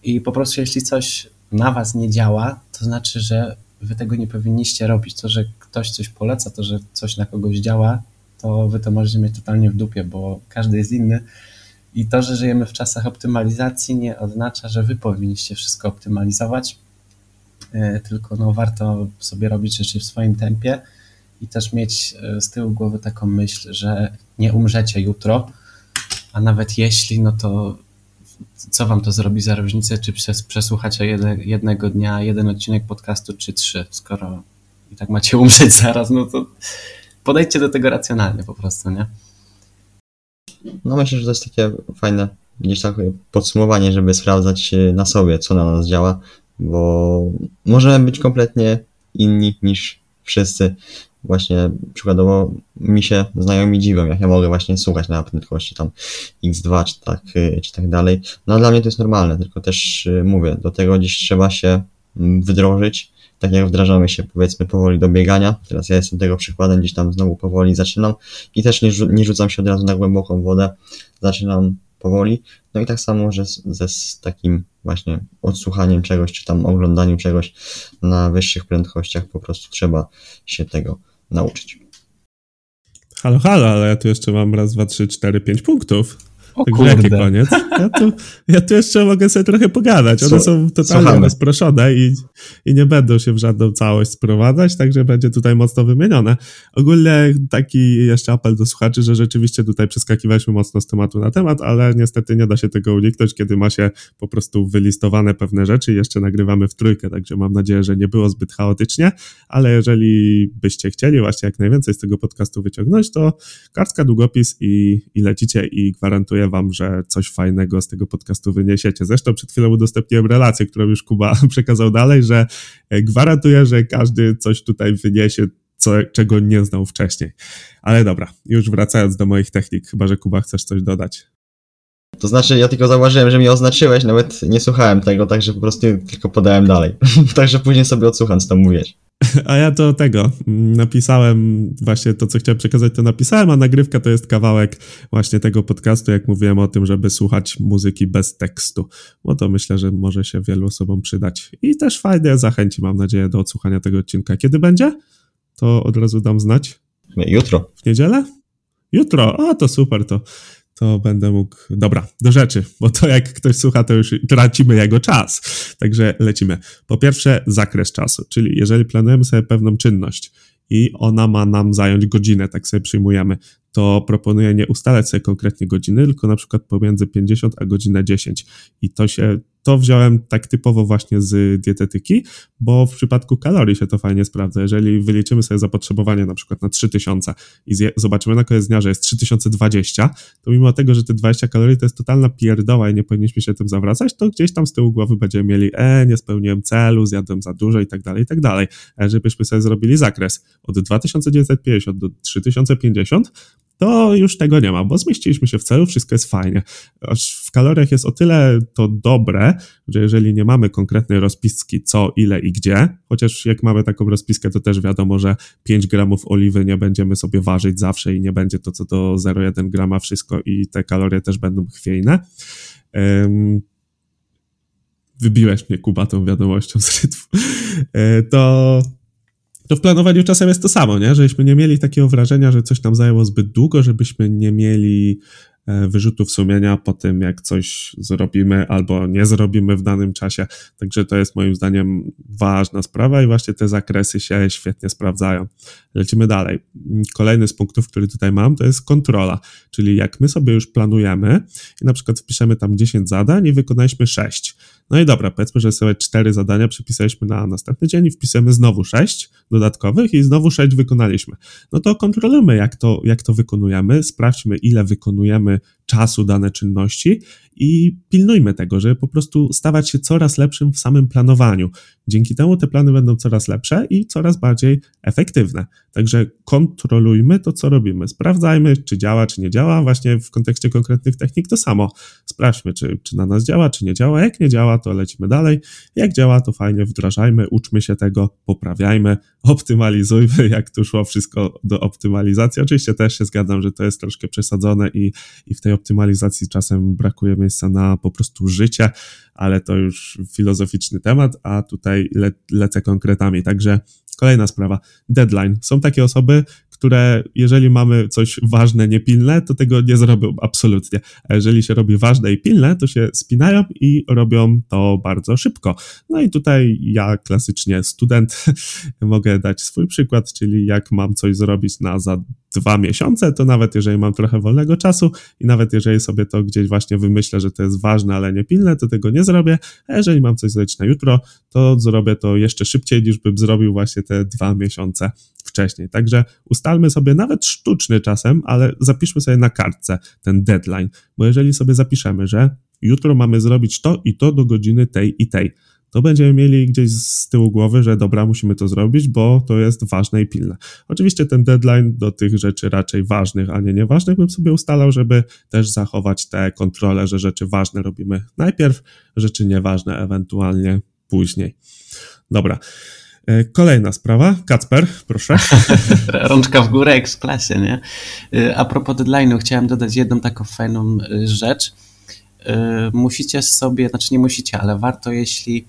B: I po prostu jeśli coś na was nie działa, to znaczy, że wy tego nie powinniście robić. To, że ktoś coś poleca, to, że coś na kogoś działa, to wy to możecie mieć totalnie w dupie, bo każdy jest inny i to, że żyjemy w czasach optymalizacji, nie oznacza, że wy powinniście wszystko optymalizować, e, tylko no, warto sobie robić rzeczy w swoim tempie i też mieć e, z tyłu głowy taką myśl, że nie umrzecie jutro, a nawet jeśli, no to co wam to zrobi za różnicę, czy przesłuchacie jednego dnia jeden odcinek podcastu, czy trzy, skoro i tak macie umrzeć zaraz, no to podejdźcie do tego racjonalnie po prostu, nie?
A: No myślę, że to jest takie fajne gdzieś tak podsumowanie, żeby sprawdzać na sobie, co na nas działa, bo możemy być kompletnie inni niż wszyscy. Właśnie przykładowo mi się znajomi dziwią, jak ja mogę właśnie słuchać na prędkości tam x2 czy tak, czy tak dalej. No dla mnie to jest normalne, tylko też y, mówię, do tego gdzieś trzeba się mm, wdrożyć tak jak wdrażamy się powiedzmy powoli do biegania, teraz ja jestem tego przykładem, gdzieś tam znowu powoli zaczynam i też nie, nie rzucam się od razu na głęboką wodę, zaczynam powoli, no i tak samo, że ze z takim właśnie odsłuchaniem czegoś, czy tam oglądaniem czegoś na wyższych prędkościach, po prostu trzeba się tego nauczyć.
C: Halo, halo, ale ja tu jeszcze mam raz, dwa, trzy, cztery, pięć punktów.
B: O
C: Także jaki koniec? Ja tu, ja tu jeszcze mogę sobie trochę pogadać. One są totalnie Słuchamy. rozproszone i, i nie będą się w żadną całość sprowadzać, także będzie tutaj mocno wymienione. Ogólnie taki jeszcze apel do słuchaczy, że rzeczywiście tutaj przeskakiwaliśmy mocno z tematu na temat, ale niestety nie da się tego uniknąć, kiedy ma się po prostu wylistowane pewne rzeczy i jeszcze nagrywamy w trójkę, także mam nadzieję, że nie było zbyt chaotycznie, ale jeżeli byście chcieli właśnie jak najwięcej z tego podcastu wyciągnąć, to kartka, długopis i, i lecicie i gwarantuję wam, że coś fajnego z tego podcastu wyniesiecie. Zresztą przed chwilą udostępniłem relację, którą już Kuba przekazał dalej, że e, gwarantuję, że każdy coś tutaj wyniesie, co, czego nie znał wcześniej. Ale dobra, już wracając do moich technik, chyba że Kuba chcesz coś dodać.
A: To znaczy, ja tylko zauważyłem, że mnie oznaczyłeś, nawet nie słuchałem tego, także po prostu tylko podałem dalej. także później sobie odsłucham, co tam mówisz.
C: A ja to tego napisałem, właśnie to, co chciałem przekazać, to napisałem, a nagrywka to jest kawałek właśnie tego podcastu, jak mówiłem o tym, żeby słuchać muzyki bez tekstu, bo to myślę, że może się wielu osobom przydać. I też fajnie zachęci, mam nadzieję, do odsłuchania tego odcinka. Kiedy będzie? To od razu dam znać.
A: Jutro.
C: W niedzielę? Jutro, a to super, to to będę mógł. Dobra, do rzeczy, bo to jak ktoś słucha, to już tracimy jego czas. Także lecimy. Po pierwsze, zakres czasu, czyli jeżeli planujemy sobie pewną czynność i ona ma nam zająć godzinę, tak sobie przyjmujemy, to proponuję nie ustalać sobie konkretnie godziny, tylko na przykład pomiędzy 50 a godzinę 10. I to się to wziąłem tak typowo właśnie z dietetyki, bo w przypadku kalorii się to fajnie sprawdza. Jeżeli wyliczymy sobie zapotrzebowanie na przykład na 3000 i zobaczymy na koniec dnia, że jest 3020, to mimo tego, że te 20 kalorii to jest totalna pierdoła i nie powinniśmy się tym zawracać, to gdzieś tam z tyłu głowy będziemy mieli, e, nie spełniłem celu, zjadłem za dużo i tak dalej, i tak dalej. A jeżeli byśmy sobie zrobili zakres od 2950 do 3050, to już tego nie ma, bo zmieściliśmy się w celu, wszystko jest fajnie. Aż w kaloriach jest o tyle to dobre, że jeżeli nie mamy konkretnej rozpiski co, ile i gdzie, chociaż jak mamy taką rozpiskę, to też wiadomo, że 5 gramów oliwy nie będziemy sobie ważyć zawsze i nie będzie to co do 0,1 grama wszystko i te kalorie też będą chwiejne. Um, wybiłeś mnie Kuba tą wiadomością z rytmu. E, to to w planowaniu czasem jest to samo, nie? żebyśmy nie mieli takiego wrażenia, że coś nam zajęło zbyt długo, żebyśmy nie mieli wyrzutów sumienia po tym, jak coś zrobimy albo nie zrobimy w danym czasie. Także to jest moim zdaniem ważna sprawa i właśnie te zakresy się świetnie sprawdzają. Lecimy dalej. Kolejny z punktów, który tutaj mam, to jest kontrola, czyli jak my sobie już planujemy i na przykład wpiszemy tam 10 zadań i wykonaliśmy 6. No i dobra, powiedzmy, że sobie 4 zadania przypisaliśmy na następny dzień i wpisujemy znowu 6 dodatkowych i znowu 6 wykonaliśmy. No to kontrolujmy, jak to, jak to wykonujemy, sprawdźmy, ile wykonujemy Filme czasu dane czynności i pilnujmy tego, żeby po prostu stawać się coraz lepszym w samym planowaniu. Dzięki temu te plany będą coraz lepsze i coraz bardziej efektywne. Także kontrolujmy to, co robimy. Sprawdzajmy, czy działa, czy nie działa. Właśnie w kontekście konkretnych technik to samo. Sprawdźmy, czy, czy na nas działa, czy nie działa. Jak nie działa, to lecimy dalej. Jak działa, to fajnie wdrażajmy, uczmy się tego, poprawiajmy, optymalizujmy, jak tu szło wszystko do optymalizacji. Oczywiście też się zgadzam, że to jest troszkę przesadzone i, i w tej optymalizacji czasem brakuje miejsca na po prostu życie, ale to już filozoficzny temat, a tutaj le, lecę konkretami. Także kolejna sprawa, deadline. Są takie osoby, które jeżeli mamy coś ważne, niepilne, to tego nie zrobią absolutnie. A jeżeli się robi ważne i pilne, to się spinają i robią to bardzo szybko. No i tutaj ja klasycznie student mogę dać swój przykład, czyli jak mam coś zrobić na za dwa miesiące, to nawet jeżeli mam trochę wolnego czasu i nawet jeżeli sobie to gdzieś właśnie wymyślę, że to jest ważne, ale nie pilne, to tego nie zrobię, a jeżeli mam coś zrobić na jutro, to zrobię to jeszcze szybciej niż bym zrobił właśnie te dwa miesiące wcześniej. Także ustalmy sobie nawet sztuczny czasem, ale zapiszmy sobie na kartce ten deadline, bo jeżeli sobie zapiszemy, że jutro mamy zrobić to i to do godziny tej i tej, to będziemy mieli gdzieś z tyłu głowy, że dobra, musimy to zrobić, bo to jest ważne i pilne. Oczywiście ten deadline do tych rzeczy raczej ważnych, a nie nieważnych bym sobie ustalał, żeby też zachować te kontrole, że rzeczy ważne robimy najpierw, rzeczy nieważne ewentualnie później. Dobra. E, kolejna sprawa. Kacper, proszę.
B: Rączka w górę, jak w klasie, nie? E, a propos deadline'u, chciałem dodać jedną taką fajną e, rzecz. Musicie sobie, znaczy nie musicie, ale warto, jeśli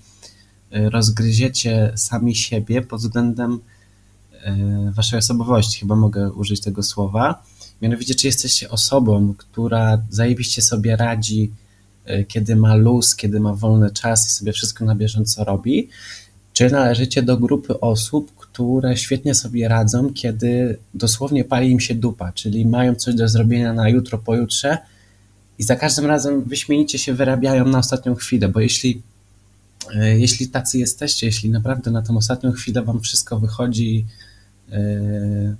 B: rozgryziecie sami siebie pod względem waszej osobowości, chyba mogę użyć tego słowa, Mianowicie, czy jesteście osobą, która zajebiście sobie radzi, y, kiedy ma luz, kiedy ma wolny czas i sobie wszystko na bieżąco robi, czy należycie do grupy osób, które świetnie sobie radzą, kiedy dosłownie pali im się dupa, czyli mają coś do zrobienia na jutro, pojutrze i za każdym razem wyśmienicie się wyrabiają na ostatnią chwilę, bo jeśli, jeśli tacy jesteście, jeśli naprawdę na tą ostatnią chwilę wam wszystko wychodzi e,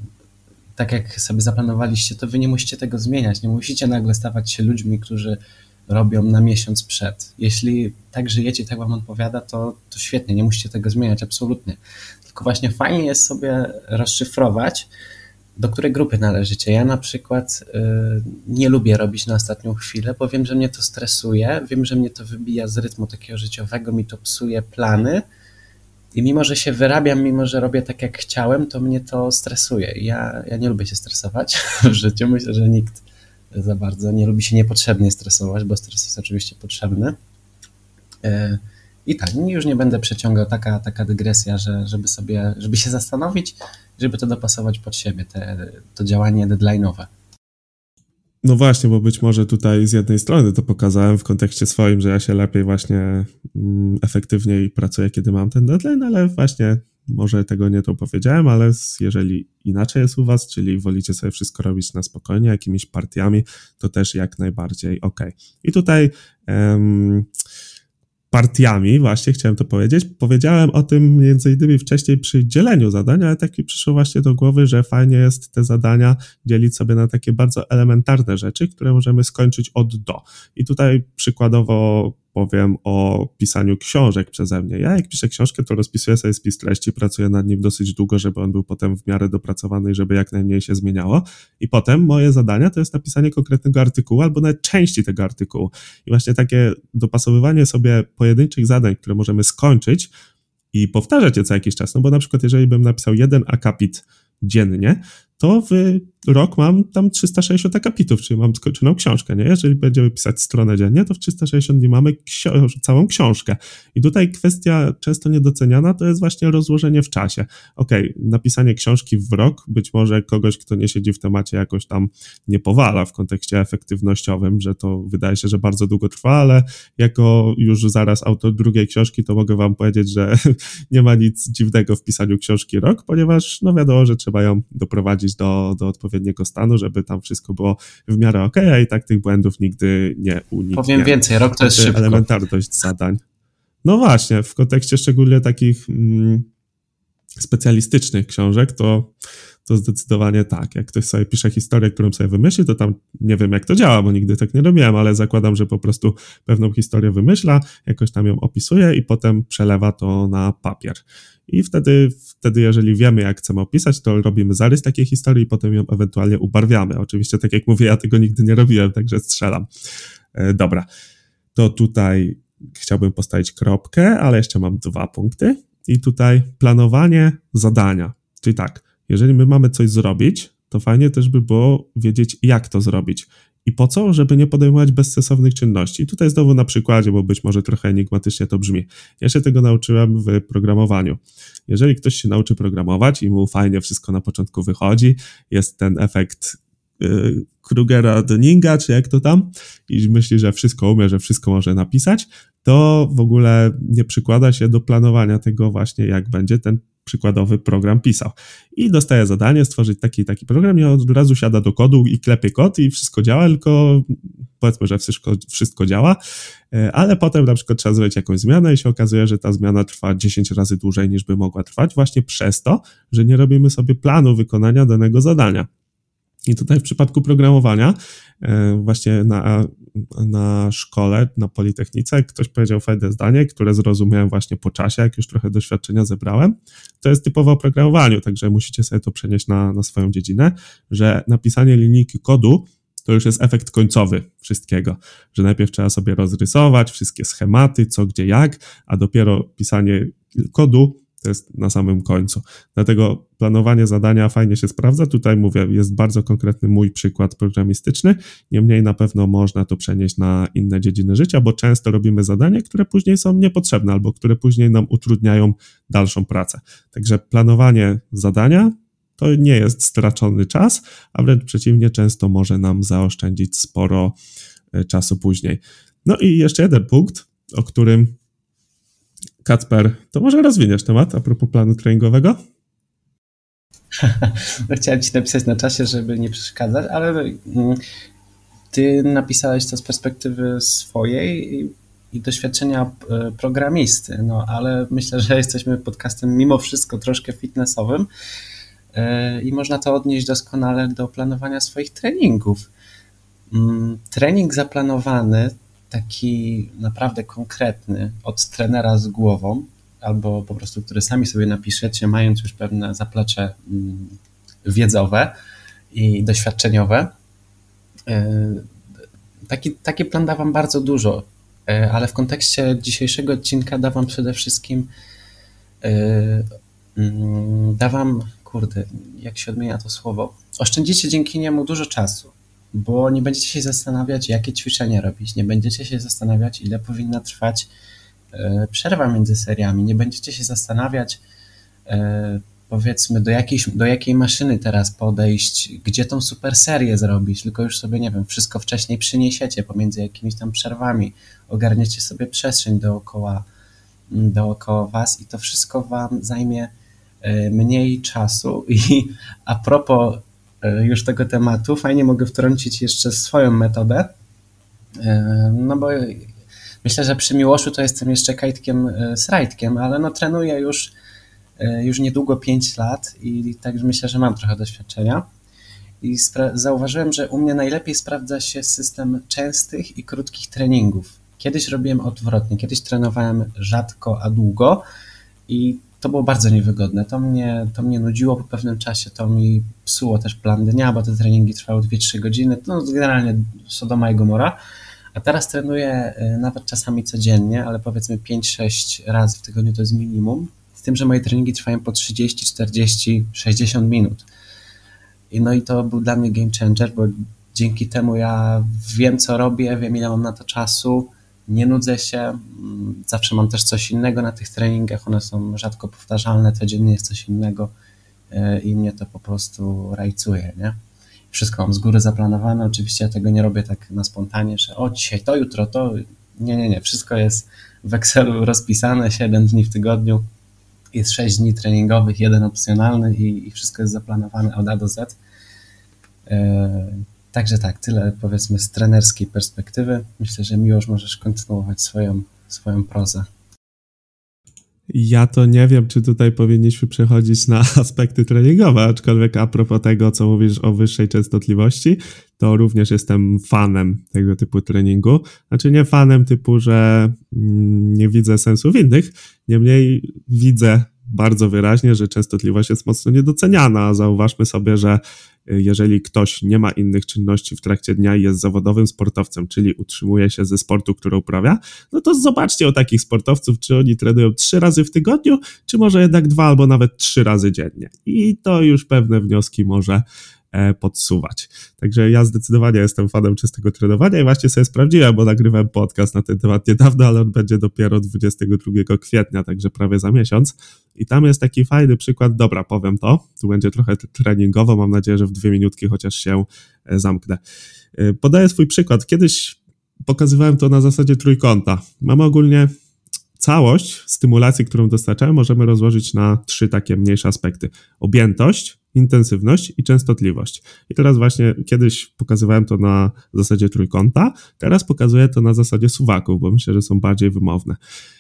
B: tak, jak sobie zaplanowaliście, to wy nie musicie tego zmieniać, nie musicie nagle stawać się ludźmi, którzy robią na miesiąc przed. Jeśli tak żyjecie, tak wam odpowiada, to, to świetnie, nie musicie tego zmieniać, absolutnie. Tylko właśnie fajnie jest sobie rozszyfrować, do której grupy należycie. Ja na przykład y, nie lubię robić na ostatnią chwilę, bo wiem, że mnie to stresuje, wiem, że mnie to wybija z rytmu takiego życiowego, mi to psuje plany. I mimo, że się wyrabiam, mimo, że robię tak, jak chciałem, to mnie to stresuje. Ja, ja nie lubię się stresować w życiu. Myślę, że nikt za bardzo nie lubi się niepotrzebnie stresować, bo stres jest oczywiście potrzebny. Y, I tak, już nie będę przeciągał taka, taka dygresja, że, żeby sobie, żeby się zastanowić, żeby to dopasować pod siebie, te, to działanie deadline'owe.
C: No właśnie, bo być może tutaj z jednej strony to pokazałem w kontekście swoim, że ja się lepiej właśnie mm, efektywniej pracuję, kiedy mam ten deadline, ale właśnie może tego nie to powiedziałem, ale jeżeli inaczej jest u was, czyli wolicie sobie wszystko robić na spokojnie, jakimiś partiami, to też jak najbardziej ok. I tutaj partiami, właśnie chciałem to powiedzieć. Powiedziałem o tym między innymi wcześniej przy dzieleniu zadań, ale tak mi przyszło właśnie do głowy, że fajnie jest te zadania dzielić sobie na takie bardzo elementarne rzeczy, które możemy skończyć od do. I tutaj przykładowo powiem o pisaniu książek przeze mnie. Ja jak piszę książkę, to rozpisuję sobie spis treści, pracuję nad nim dosyć długo, żeby on był potem w miarę dopracowany i żeby jak najmniej się zmieniało. I potem moje zadania to jest napisanie konkretnego artykułu albo nawet części tego artykułu. I właśnie takie dopasowywanie sobie pojedynczych zadań, które możemy skończyć i powtarzać je co jakiś czas. No bo na przykład jeżeli bym napisał jeden akapit dziennie, to w rok mam tam 360 akapitów, czyli mam skończoną książkę, nie? Jeżeli będziemy pisać stronę dziennie, to w 360 dni mamy ksio- całą książkę. I tutaj kwestia często niedoceniana to jest właśnie rozłożenie w czasie. Okej, okay, napisanie książki w rok, być może kogoś, kto nie siedzi w temacie jakoś tam nie powala w kontekście efektywnościowym, że to wydaje się, że bardzo długo trwa, ale jako już zaraz autor drugiej książki, to mogę wam powiedzieć, że nie ma nic dziwnego w pisaniu książki rok, ponieważ no wiadomo, że trzeba ją doprowadzić do, do odpowiedniego stanu, żeby tam wszystko było w miarę ok, a i tak tych błędów nigdy nie unikniemy.
B: Powiem więcej, rok to jest szybko.
C: Elementarność zadań. No właśnie, w kontekście szczególnie takich mm, specjalistycznych książek, to, to zdecydowanie tak. Jak ktoś sobie pisze historię, którą sobie wymyśli, to tam nie wiem, jak to działa, bo nigdy tak nie robiłem, ale zakładam, że po prostu pewną historię wymyśla, jakoś tam ją opisuje i potem przelewa to na papier. I wtedy, wtedy, jeżeli wiemy, jak chcemy opisać, to robimy zarys takiej historii i potem ją ewentualnie ubarwiamy. Oczywiście, tak jak mówię, ja tego nigdy nie robiłem, także strzelam. E, dobra, to tutaj chciałbym postawić kropkę, ale jeszcze mam dwa punkty. I tutaj planowanie zadania. Czyli tak, jeżeli my mamy coś zrobić, to fajnie też by było wiedzieć, jak to zrobić. I po co? Żeby nie podejmować bezsensownych czynności. I tutaj znowu na przykładzie, bo być może trochę enigmatycznie to brzmi. Ja się tego nauczyłem w programowaniu. Jeżeli ktoś się nauczy programować i mu fajnie wszystko na początku wychodzi, jest ten efekt yy, Krugera Dunninga, czy jak to tam, i myśli, że wszystko umie, że wszystko może napisać, to w ogóle nie przykłada się do planowania tego właśnie, jak będzie ten przykładowy program pisał. I dostaje zadanie stworzyć taki taki program i od razu siada do kodu i klepie kod i wszystko działa, tylko powiedzmy, że wszystko, wszystko działa, e, ale potem na przykład trzeba zrobić jakąś zmianę i się okazuje, że ta zmiana trwa 10 razy dłużej niż by mogła trwać, właśnie przez to, że nie robimy sobie planu wykonania danego zadania. I tutaj w przypadku programowania, e, właśnie na, na szkole, na Politechnice, ktoś powiedział fajne zdanie, które zrozumiałem właśnie po czasie, jak już trochę doświadczenia zebrałem. To jest typowo o programowaniu, także musicie sobie to przenieść na, na swoją dziedzinę, że napisanie linijki kodu to już jest efekt końcowy wszystkiego, że najpierw trzeba sobie rozrysować wszystkie schematy, co, gdzie, jak, a dopiero pisanie kodu to jest na samym końcu. Dlatego planowanie zadania fajnie się sprawdza. Tutaj mówię, jest bardzo konkretny mój przykład programistyczny. Niemniej na pewno można to przenieść na inne dziedziny życia, bo często robimy zadania, które później są niepotrzebne albo które później nam utrudniają dalszą pracę. Także planowanie zadania to nie jest stracony czas, a wręcz przeciwnie, często może nam zaoszczędzić sporo e, czasu później. No i jeszcze jeden punkt, o którym Kacper, to może rozwiniesz temat a propos planu treningowego?
B: No, chciałem ci napisać na czasie, żeby nie przeszkadzać, ale mm, ty napisałeś to z perspektywy swojej i, i doświadczenia e, programisty, no ale myślę, że jesteśmy podcastem mimo wszystko troszkę fitnessowym e, i można to odnieść doskonale do planowania swoich treningów. Mm, trening zaplanowany, taki naprawdę konkretny, od trenera z głową, albo po prostu, który sami sobie napiszecie, mając już pewne zaplecze mm, wiedzowe i doświadczeniowe. E, taki, taki plan da Wam bardzo dużo, e, ale w kontekście dzisiejszego odcinka da Wam przede wszystkim e, mm, da Wam, kurde, jak się odmienia to słowo, oszczędzicie dzięki niemu dużo czasu, bo nie będziecie się zastanawiać, jakie ćwiczenia robić, nie będziecie się zastanawiać, ile powinna trwać E, przerwa między seriami. Nie będziecie się zastanawiać, e, powiedzmy, do, jakiejś, do jakiej maszyny teraz podejść, gdzie tą super serię zrobić, tylko już sobie, nie wiem, wszystko wcześniej przyniesiecie pomiędzy jakimiś tam przerwami, ogarniecie sobie przestrzeń dookoła, dookoła was i to wszystko wam zajmie e, mniej czasu. I a propos już tego tematu, fajnie mogę wtrącić jeszcze swoją metodę, no bo Myślę, że przy Miłoszu to jestem jeszcze kajtkiem e, z rajdkiem, ale no trenuję już, e, już niedługo 5 lat i także myślę, że mam trochę doświadczenia. I zauważyłem, że u mnie najlepiej sprawdza się system częstych i krótkich treningów. Kiedyś robiłem odwrotnie, kiedyś trenowałem rzadko, a długo i to było bardzo niewygodne. To mnie, to mnie nudziło po pewnym czasie, to mi psuło też plan dnia, bo te treningi trwały 2-3 godziny. No, generalnie Sodoma i Gomora. A teraz trenuję y, nawet czasami codziennie, ale powiedzmy 5-6 razy w tygodniu to jest minimum. Z tym, że moje treningi trwają po 30, 40, 60 minut. I no i to był dla mnie game changer, bo dzięki temu ja wiem, co robię, wiem, ile mam na to czasu, nie nudzę się. Mm, zawsze mam też coś innego na tych treningach, one są rzadko powtarzalne, codziennie jest coś innego y, i mnie to po prostu rajcuje, nie? wszystko mam z góry zaplanowane. Oczywiście ja tego nie robię tak na spontanie, że o dzisiaj to, jutro to. Nie, nie, nie. Wszystko jest w Excelu rozpisane, 7 dni w tygodniu. Jest 6 dni treningowych, jeden opcjonalny i, i wszystko jest zaplanowane od A do Z. Także tak, tyle powiedzmy z trenerskiej perspektywy. Myślę, że miłość możesz kontynuować swoją, swoją prozę.
C: Ja to nie wiem, czy tutaj powinniśmy przechodzić na aspekty treningowe, aczkolwiek a propos tego, co mówisz o wyższej częstotliwości, to również jestem fanem tego typu treningu. Znaczy nie fanem typu, że mm, nie widzę sensu w innych, niemniej widzę bardzo wyraźnie, że częstotliwość jest mocno niedoceniana. Zauważmy sobie, że jeżeli ktoś nie ma innych czynności w trakcie dnia i jest zawodowym sportowcem, czyli utrzymuje się ze sportu, który uprawia, no to zobaczcie o takich sportowców, czy oni trenują trzy razy w tygodniu, czy może jednak dwa albo nawet trzy razy dziennie. I to już pewne wnioski może podsuwać. Także ja zdecydowanie jestem fanem czystego trenowania i właśnie sobie sprawdziłem, bo nagrywałem podcast na ten temat niedawno, ale on będzie dopiero 22 kwietnia, także prawie za miesiąc. I tam jest taki fajny przykład, dobra, powiem to, tu będzie trochę treningowo, mam nadzieję, że w dwie minutki chociaż się e, zamknę. E, podaję swój przykład. Kiedyś pokazywałem to na zasadzie trójkąta. Mamy ogólnie całość stymulacji, którą dostarczamy, możemy rozłożyć na trzy takie mniejsze aspekty. Objętość, intensywność i częstotliwość. I teraz właśnie kiedyś pokazywałem to na zasadzie trójkąta, teraz pokazuję to na zasadzie suwaków, bo myślę, że są bardziej wymowne.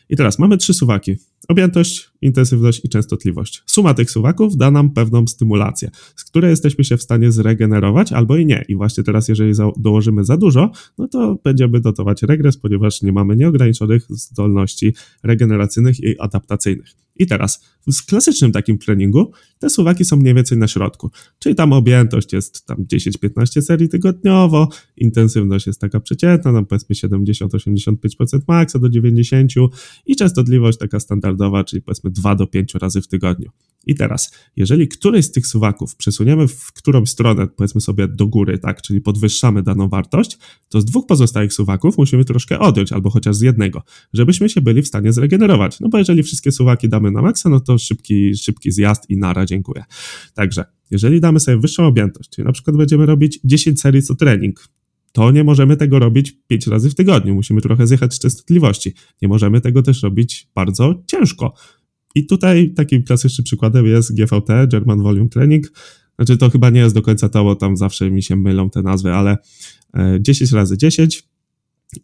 C: I teraz mamy trzy suwaki. Objętość, intensywność i częstotliwość. Suma tych suwaków da nam pewną stymulację, z której jesteśmy się w stanie zregenerować albo i nie. I właśnie teraz, jeżeli dołożymy za dużo, no to będziemy dotować regres, ponieważ nie mamy nieograniczonych zdolności regeneracyjnych i adaptacyjnych. I teraz w klasycznym takim treningu te suwaki są mniej więcej na środku, czyli tam objętość jest tam 10-15 serii tygodniowo, intensywność jest taka przeciętna, tam powiedzmy 70-85% maksa do 90 i częstotliwość taka standardowa, czyli powiedzmy 2 do 5 razy w tygodniu. I teraz, jeżeli któryś z tych suwaków przesuniemy w którąś stronę, powiedzmy sobie do góry, tak, czyli podwyższamy daną wartość, to z dwóch pozostałych suwaków musimy troszkę odjąć, albo chociaż z jednego, żebyśmy się byli w stanie zregenerować. No bo jeżeli wszystkie suwaki damy na maksa, no to szybki, szybki zjazd i nara, dziękuję. Także, jeżeli damy sobie wyższą objętość, czyli na przykład będziemy robić 10 serii co trening, to nie możemy tego robić 5 razy w tygodniu. Musimy trochę zjechać z częstotliwości. Nie możemy tego też robić bardzo ciężko. I tutaj takim klasycznym przykładem jest GVT, German Volume Training. Znaczy to chyba nie jest do końca to, tam zawsze mi się mylą te nazwy, ale 10 e, razy 10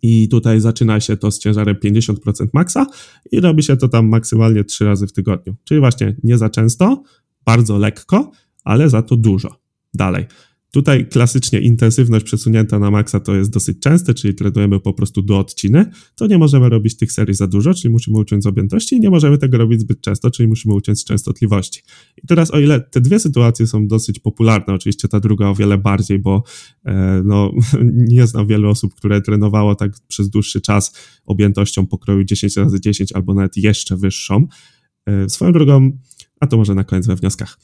C: i tutaj zaczyna się to z ciężarem 50% maksa i robi się to tam maksymalnie 3 razy w tygodniu. Czyli właśnie nie za często, bardzo lekko, ale za to dużo. Dalej. Tutaj klasycznie intensywność przesunięta na maksa to jest dosyć częste, czyli trenujemy po prostu do odciny. To nie możemy robić tych serii za dużo, czyli musimy uciąć z objętości i nie możemy tego robić zbyt często, czyli musimy uciąć z częstotliwości. I teraz o ile te dwie sytuacje są dosyć popularne, oczywiście ta druga o wiele bardziej, bo e, no, nie znam wielu osób, które trenowało tak przez dłuższy czas objętością pokroju 10 razy 10 albo nawet jeszcze wyższą. E, swoją drogą a to może na koniec we wnioskach.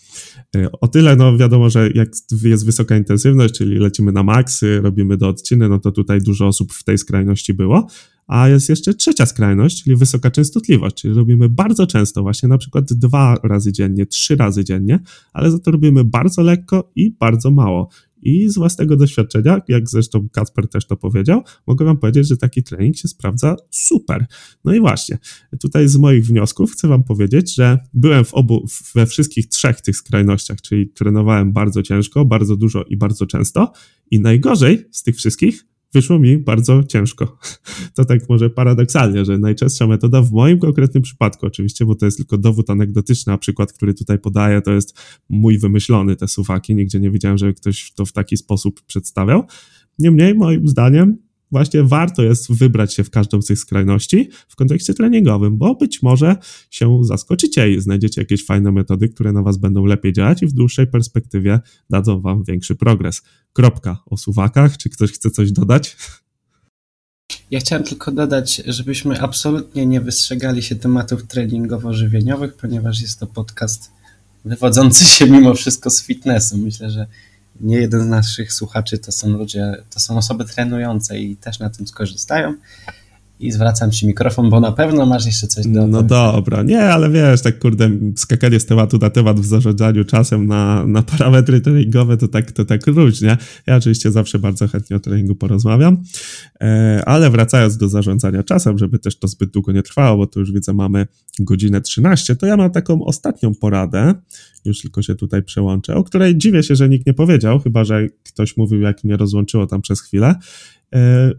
C: E, o tyle, no wiadomo, że jak jest wysoka intensywność, czyli lecimy na maksy, robimy do odciny, no to tutaj dużo osób w tej skrajności było. A jest jeszcze trzecia skrajność, czyli wysoka częstotliwość, czyli robimy bardzo często, właśnie na przykład dwa razy dziennie, trzy razy dziennie, ale za to robimy bardzo lekko i bardzo mało. I z własnego doświadczenia, jak zresztą Kacper też to powiedział, mogę Wam powiedzieć, że taki trening się sprawdza super. No i właśnie, tutaj z moich wniosków chcę Wam powiedzieć, że byłem w obu, we wszystkich trzech tych skrajnościach, czyli trenowałem bardzo ciężko, bardzo dużo i bardzo często. I najgorzej z tych wszystkich wyszło mi bardzo ciężko. To tak może paradoksalnie, że najczęstsza metoda w moim konkretnym przypadku, oczywiście, bo to jest tylko dowód anegdotyczny, a przykład, który tutaj podaję, to jest mój wymyślony, te suwaki. Nigdzie nie widziałem, żeby ktoś to w taki sposób przedstawiał. Niemniej, moim zdaniem, właśnie warto jest wybrać się w każdą z tych skrajności w kontekście treningowym, bo być może się zaskoczycie i znajdziecie jakieś fajne metody, które na Was będą lepiej działać i w dłuższej perspektywie dadzą Wam większy progres. Kropka o suwakach. Czy ktoś chce coś dodać?
B: Ja chciałem tylko dodać, żebyśmy absolutnie nie wystrzegali się tematów treningowo-żywieniowych, ponieważ jest to podcast wywodzący się mimo wszystko z fitnessu. Myślę, że nie jeden z naszych słuchaczy to są ludzie, to są osoby trenujące i też na tym skorzystają. I zwracam ci mikrofon, bo na pewno masz jeszcze coś do
C: No dobra, nie, ale wiesz, tak kurde, skakanie z tematu na temat w zarządzaniu czasem na, na parametry treningowe to tak, to tak różnie. Ja oczywiście zawsze bardzo chętnie o treningu porozmawiam, e, ale wracając do zarządzania czasem, żeby też to zbyt długo nie trwało, bo tu już widzę mamy godzinę 13, to ja mam taką ostatnią poradę, już tylko się tutaj przełączę, o której dziwię się, że nikt nie powiedział, chyba że ktoś mówił, jak mnie rozłączyło tam przez chwilę. E,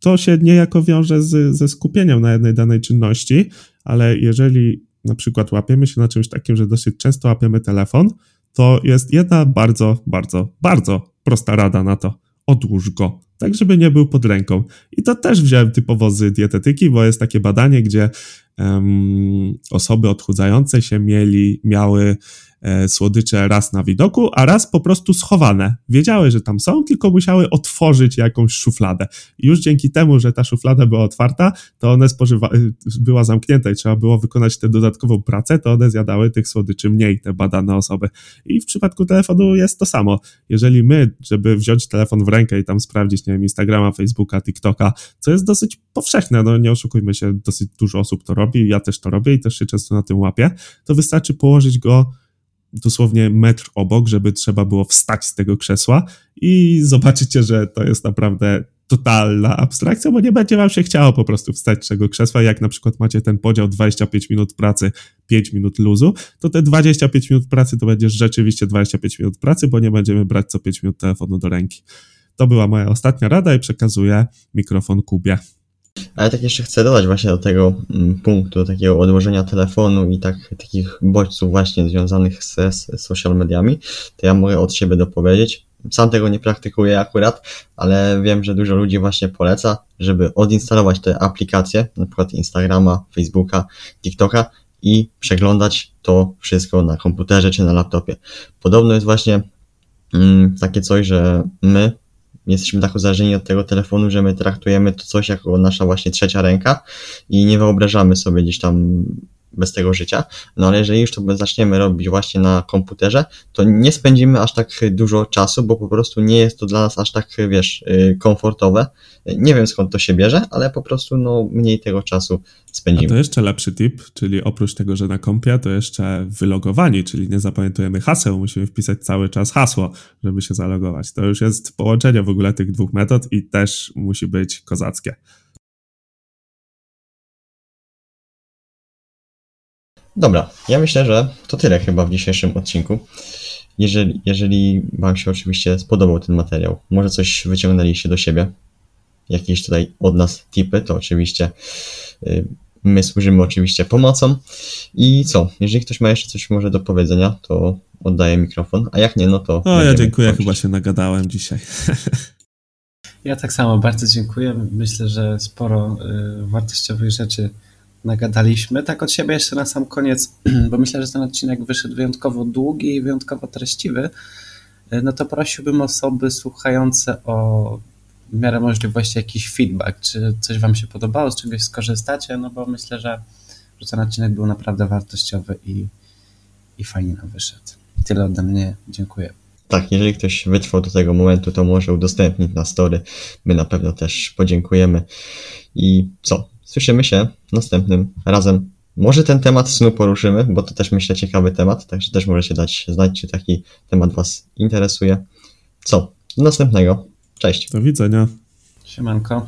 C: to się niejako wiąże z, ze skupieniem na jednej danej czynności, ale jeżeli na przykład łapiemy się na czymś takim, że dosyć często łapiemy telefon, to jest jedna bardzo, bardzo, bardzo prosta rada na to. Odłóż go, tak żeby nie był pod ręką. I to też wziąłem typowo z dietetyki, bo jest takie badanie, gdzie um, osoby odchudzające się mieli, miały słodycze raz na widoku, a raz po prostu schowane. Wiedziały, że tam są, tylko musiały otworzyć jakąś szufladę. I już dzięki temu, że ta szuflada była otwarta, to one spożywa- y, była zamknięta i trzeba było wykonać tę dodatkową pracę, to one zjadały tych słodyczy mniej, te badane osoby. I w przypadku telefonu jest to samo. Jeżeli my, żeby wziąć telefon w rękę i tam sprawdzić, nie wiem, Instagrama, Facebooka, TikToka, co jest dosyć powszechne, no nie oszukujmy się, dosyć dużo osób to robi, ja też to robię i też się często na tym łapię, to wystarczy położyć go dosłownie metr obok, żeby trzeba było wstać z tego krzesła i zobaczycie, że to jest naprawdę totalna abstrakcja, bo nie będzie wam się chciało po prostu wstać z tego krzesła. Jak na przykład macie ten podział 25 minut pracy, 5 minut luzu, to te 25 minut pracy to będzie rzeczywiście 25 minut pracy, bo nie będziemy brać co 5 minut telefonu do ręki. To była moja ostatnia rada i przekazuję mikrofon Kubie.
A: Ale tak jeszcze chcę dodać właśnie do tego mm, punktu, takiego odłożenia telefonu i tak, takich bodźców właśnie związanych ze, z social mediami, to ja mogę od siebie dopowiedzieć. Sam tego nie praktykuję akurat, ale wiem, że dużo ludzi właśnie poleca, żeby odinstalować te aplikacje, na przykład Instagrama, Facebooka, TikToka i przeglądać to wszystko na komputerze czy na laptopie. Podobno jest właśnie mm, takie coś, że my jesteśmy tak uzależnieni od tego telefonu, że my traktujemy to coś jako nasza właśnie trzecia ręka i nie wyobrażamy sobie gdzieś tam bez tego życia, no ale jeżeli już to zaczniemy robić właśnie na komputerze, to nie spędzimy aż tak dużo czasu, bo po prostu nie jest to dla nas aż tak, wiesz, y, komfortowe. Nie wiem skąd to się bierze, ale po prostu no mniej tego czasu
C: A
A: spędzimy.
C: to jeszcze lepszy tip, czyli oprócz tego, że na kompie, to jeszcze wylogowani, czyli nie zapamiętujemy haseł, musimy wpisać cały czas hasło, żeby się zalogować. To już jest połączenie w ogóle tych dwóch metod i też musi być kozackie.
A: Dobra, ja myślę, że to tyle chyba w dzisiejszym odcinku. Jeżeli, jeżeli Wam się oczywiście spodobał ten materiał, może coś wyciągnęliście do siebie, jakieś tutaj od nas tipy, to oczywiście y, my służymy oczywiście pomocą. I co, jeżeli ktoś ma jeszcze coś może do powiedzenia, to oddaję mikrofon, a jak nie, no to...
C: O, ja
A: będziemy
C: dziękuję,
A: kończyć.
C: chyba się nagadałem dzisiaj.
B: Ja tak samo bardzo dziękuję. Myślę, że sporo y, wartościowych rzeczy nagadaliśmy. Tak od siebie jeszcze na sam koniec, bo myślę, że ten odcinek wyszedł wyjątkowo długi i wyjątkowo treściwy. Y, no to prosiłbym osoby słuchające o w miarę możliwości jakiś feedback, czy coś Wam się podobało, z czegoś skorzystacie, no bo myślę, że, że ten odcinek był naprawdę wartościowy i, i fajnie nam wyszedł. Tyle ode mnie. Dziękuję.
A: Tak, jeżeli ktoś wytrwał do tego momentu, to może udostępnić na story. My na pewno też podziękujemy. I co? Słyszymy się następnym razem. Może ten temat snu poruszymy, bo to też myślę ciekawy temat, także też możecie dać znać, czy taki temat Was interesuje. Co? Do następnego. Cześć.
C: Do widzenia.
B: Siemanko.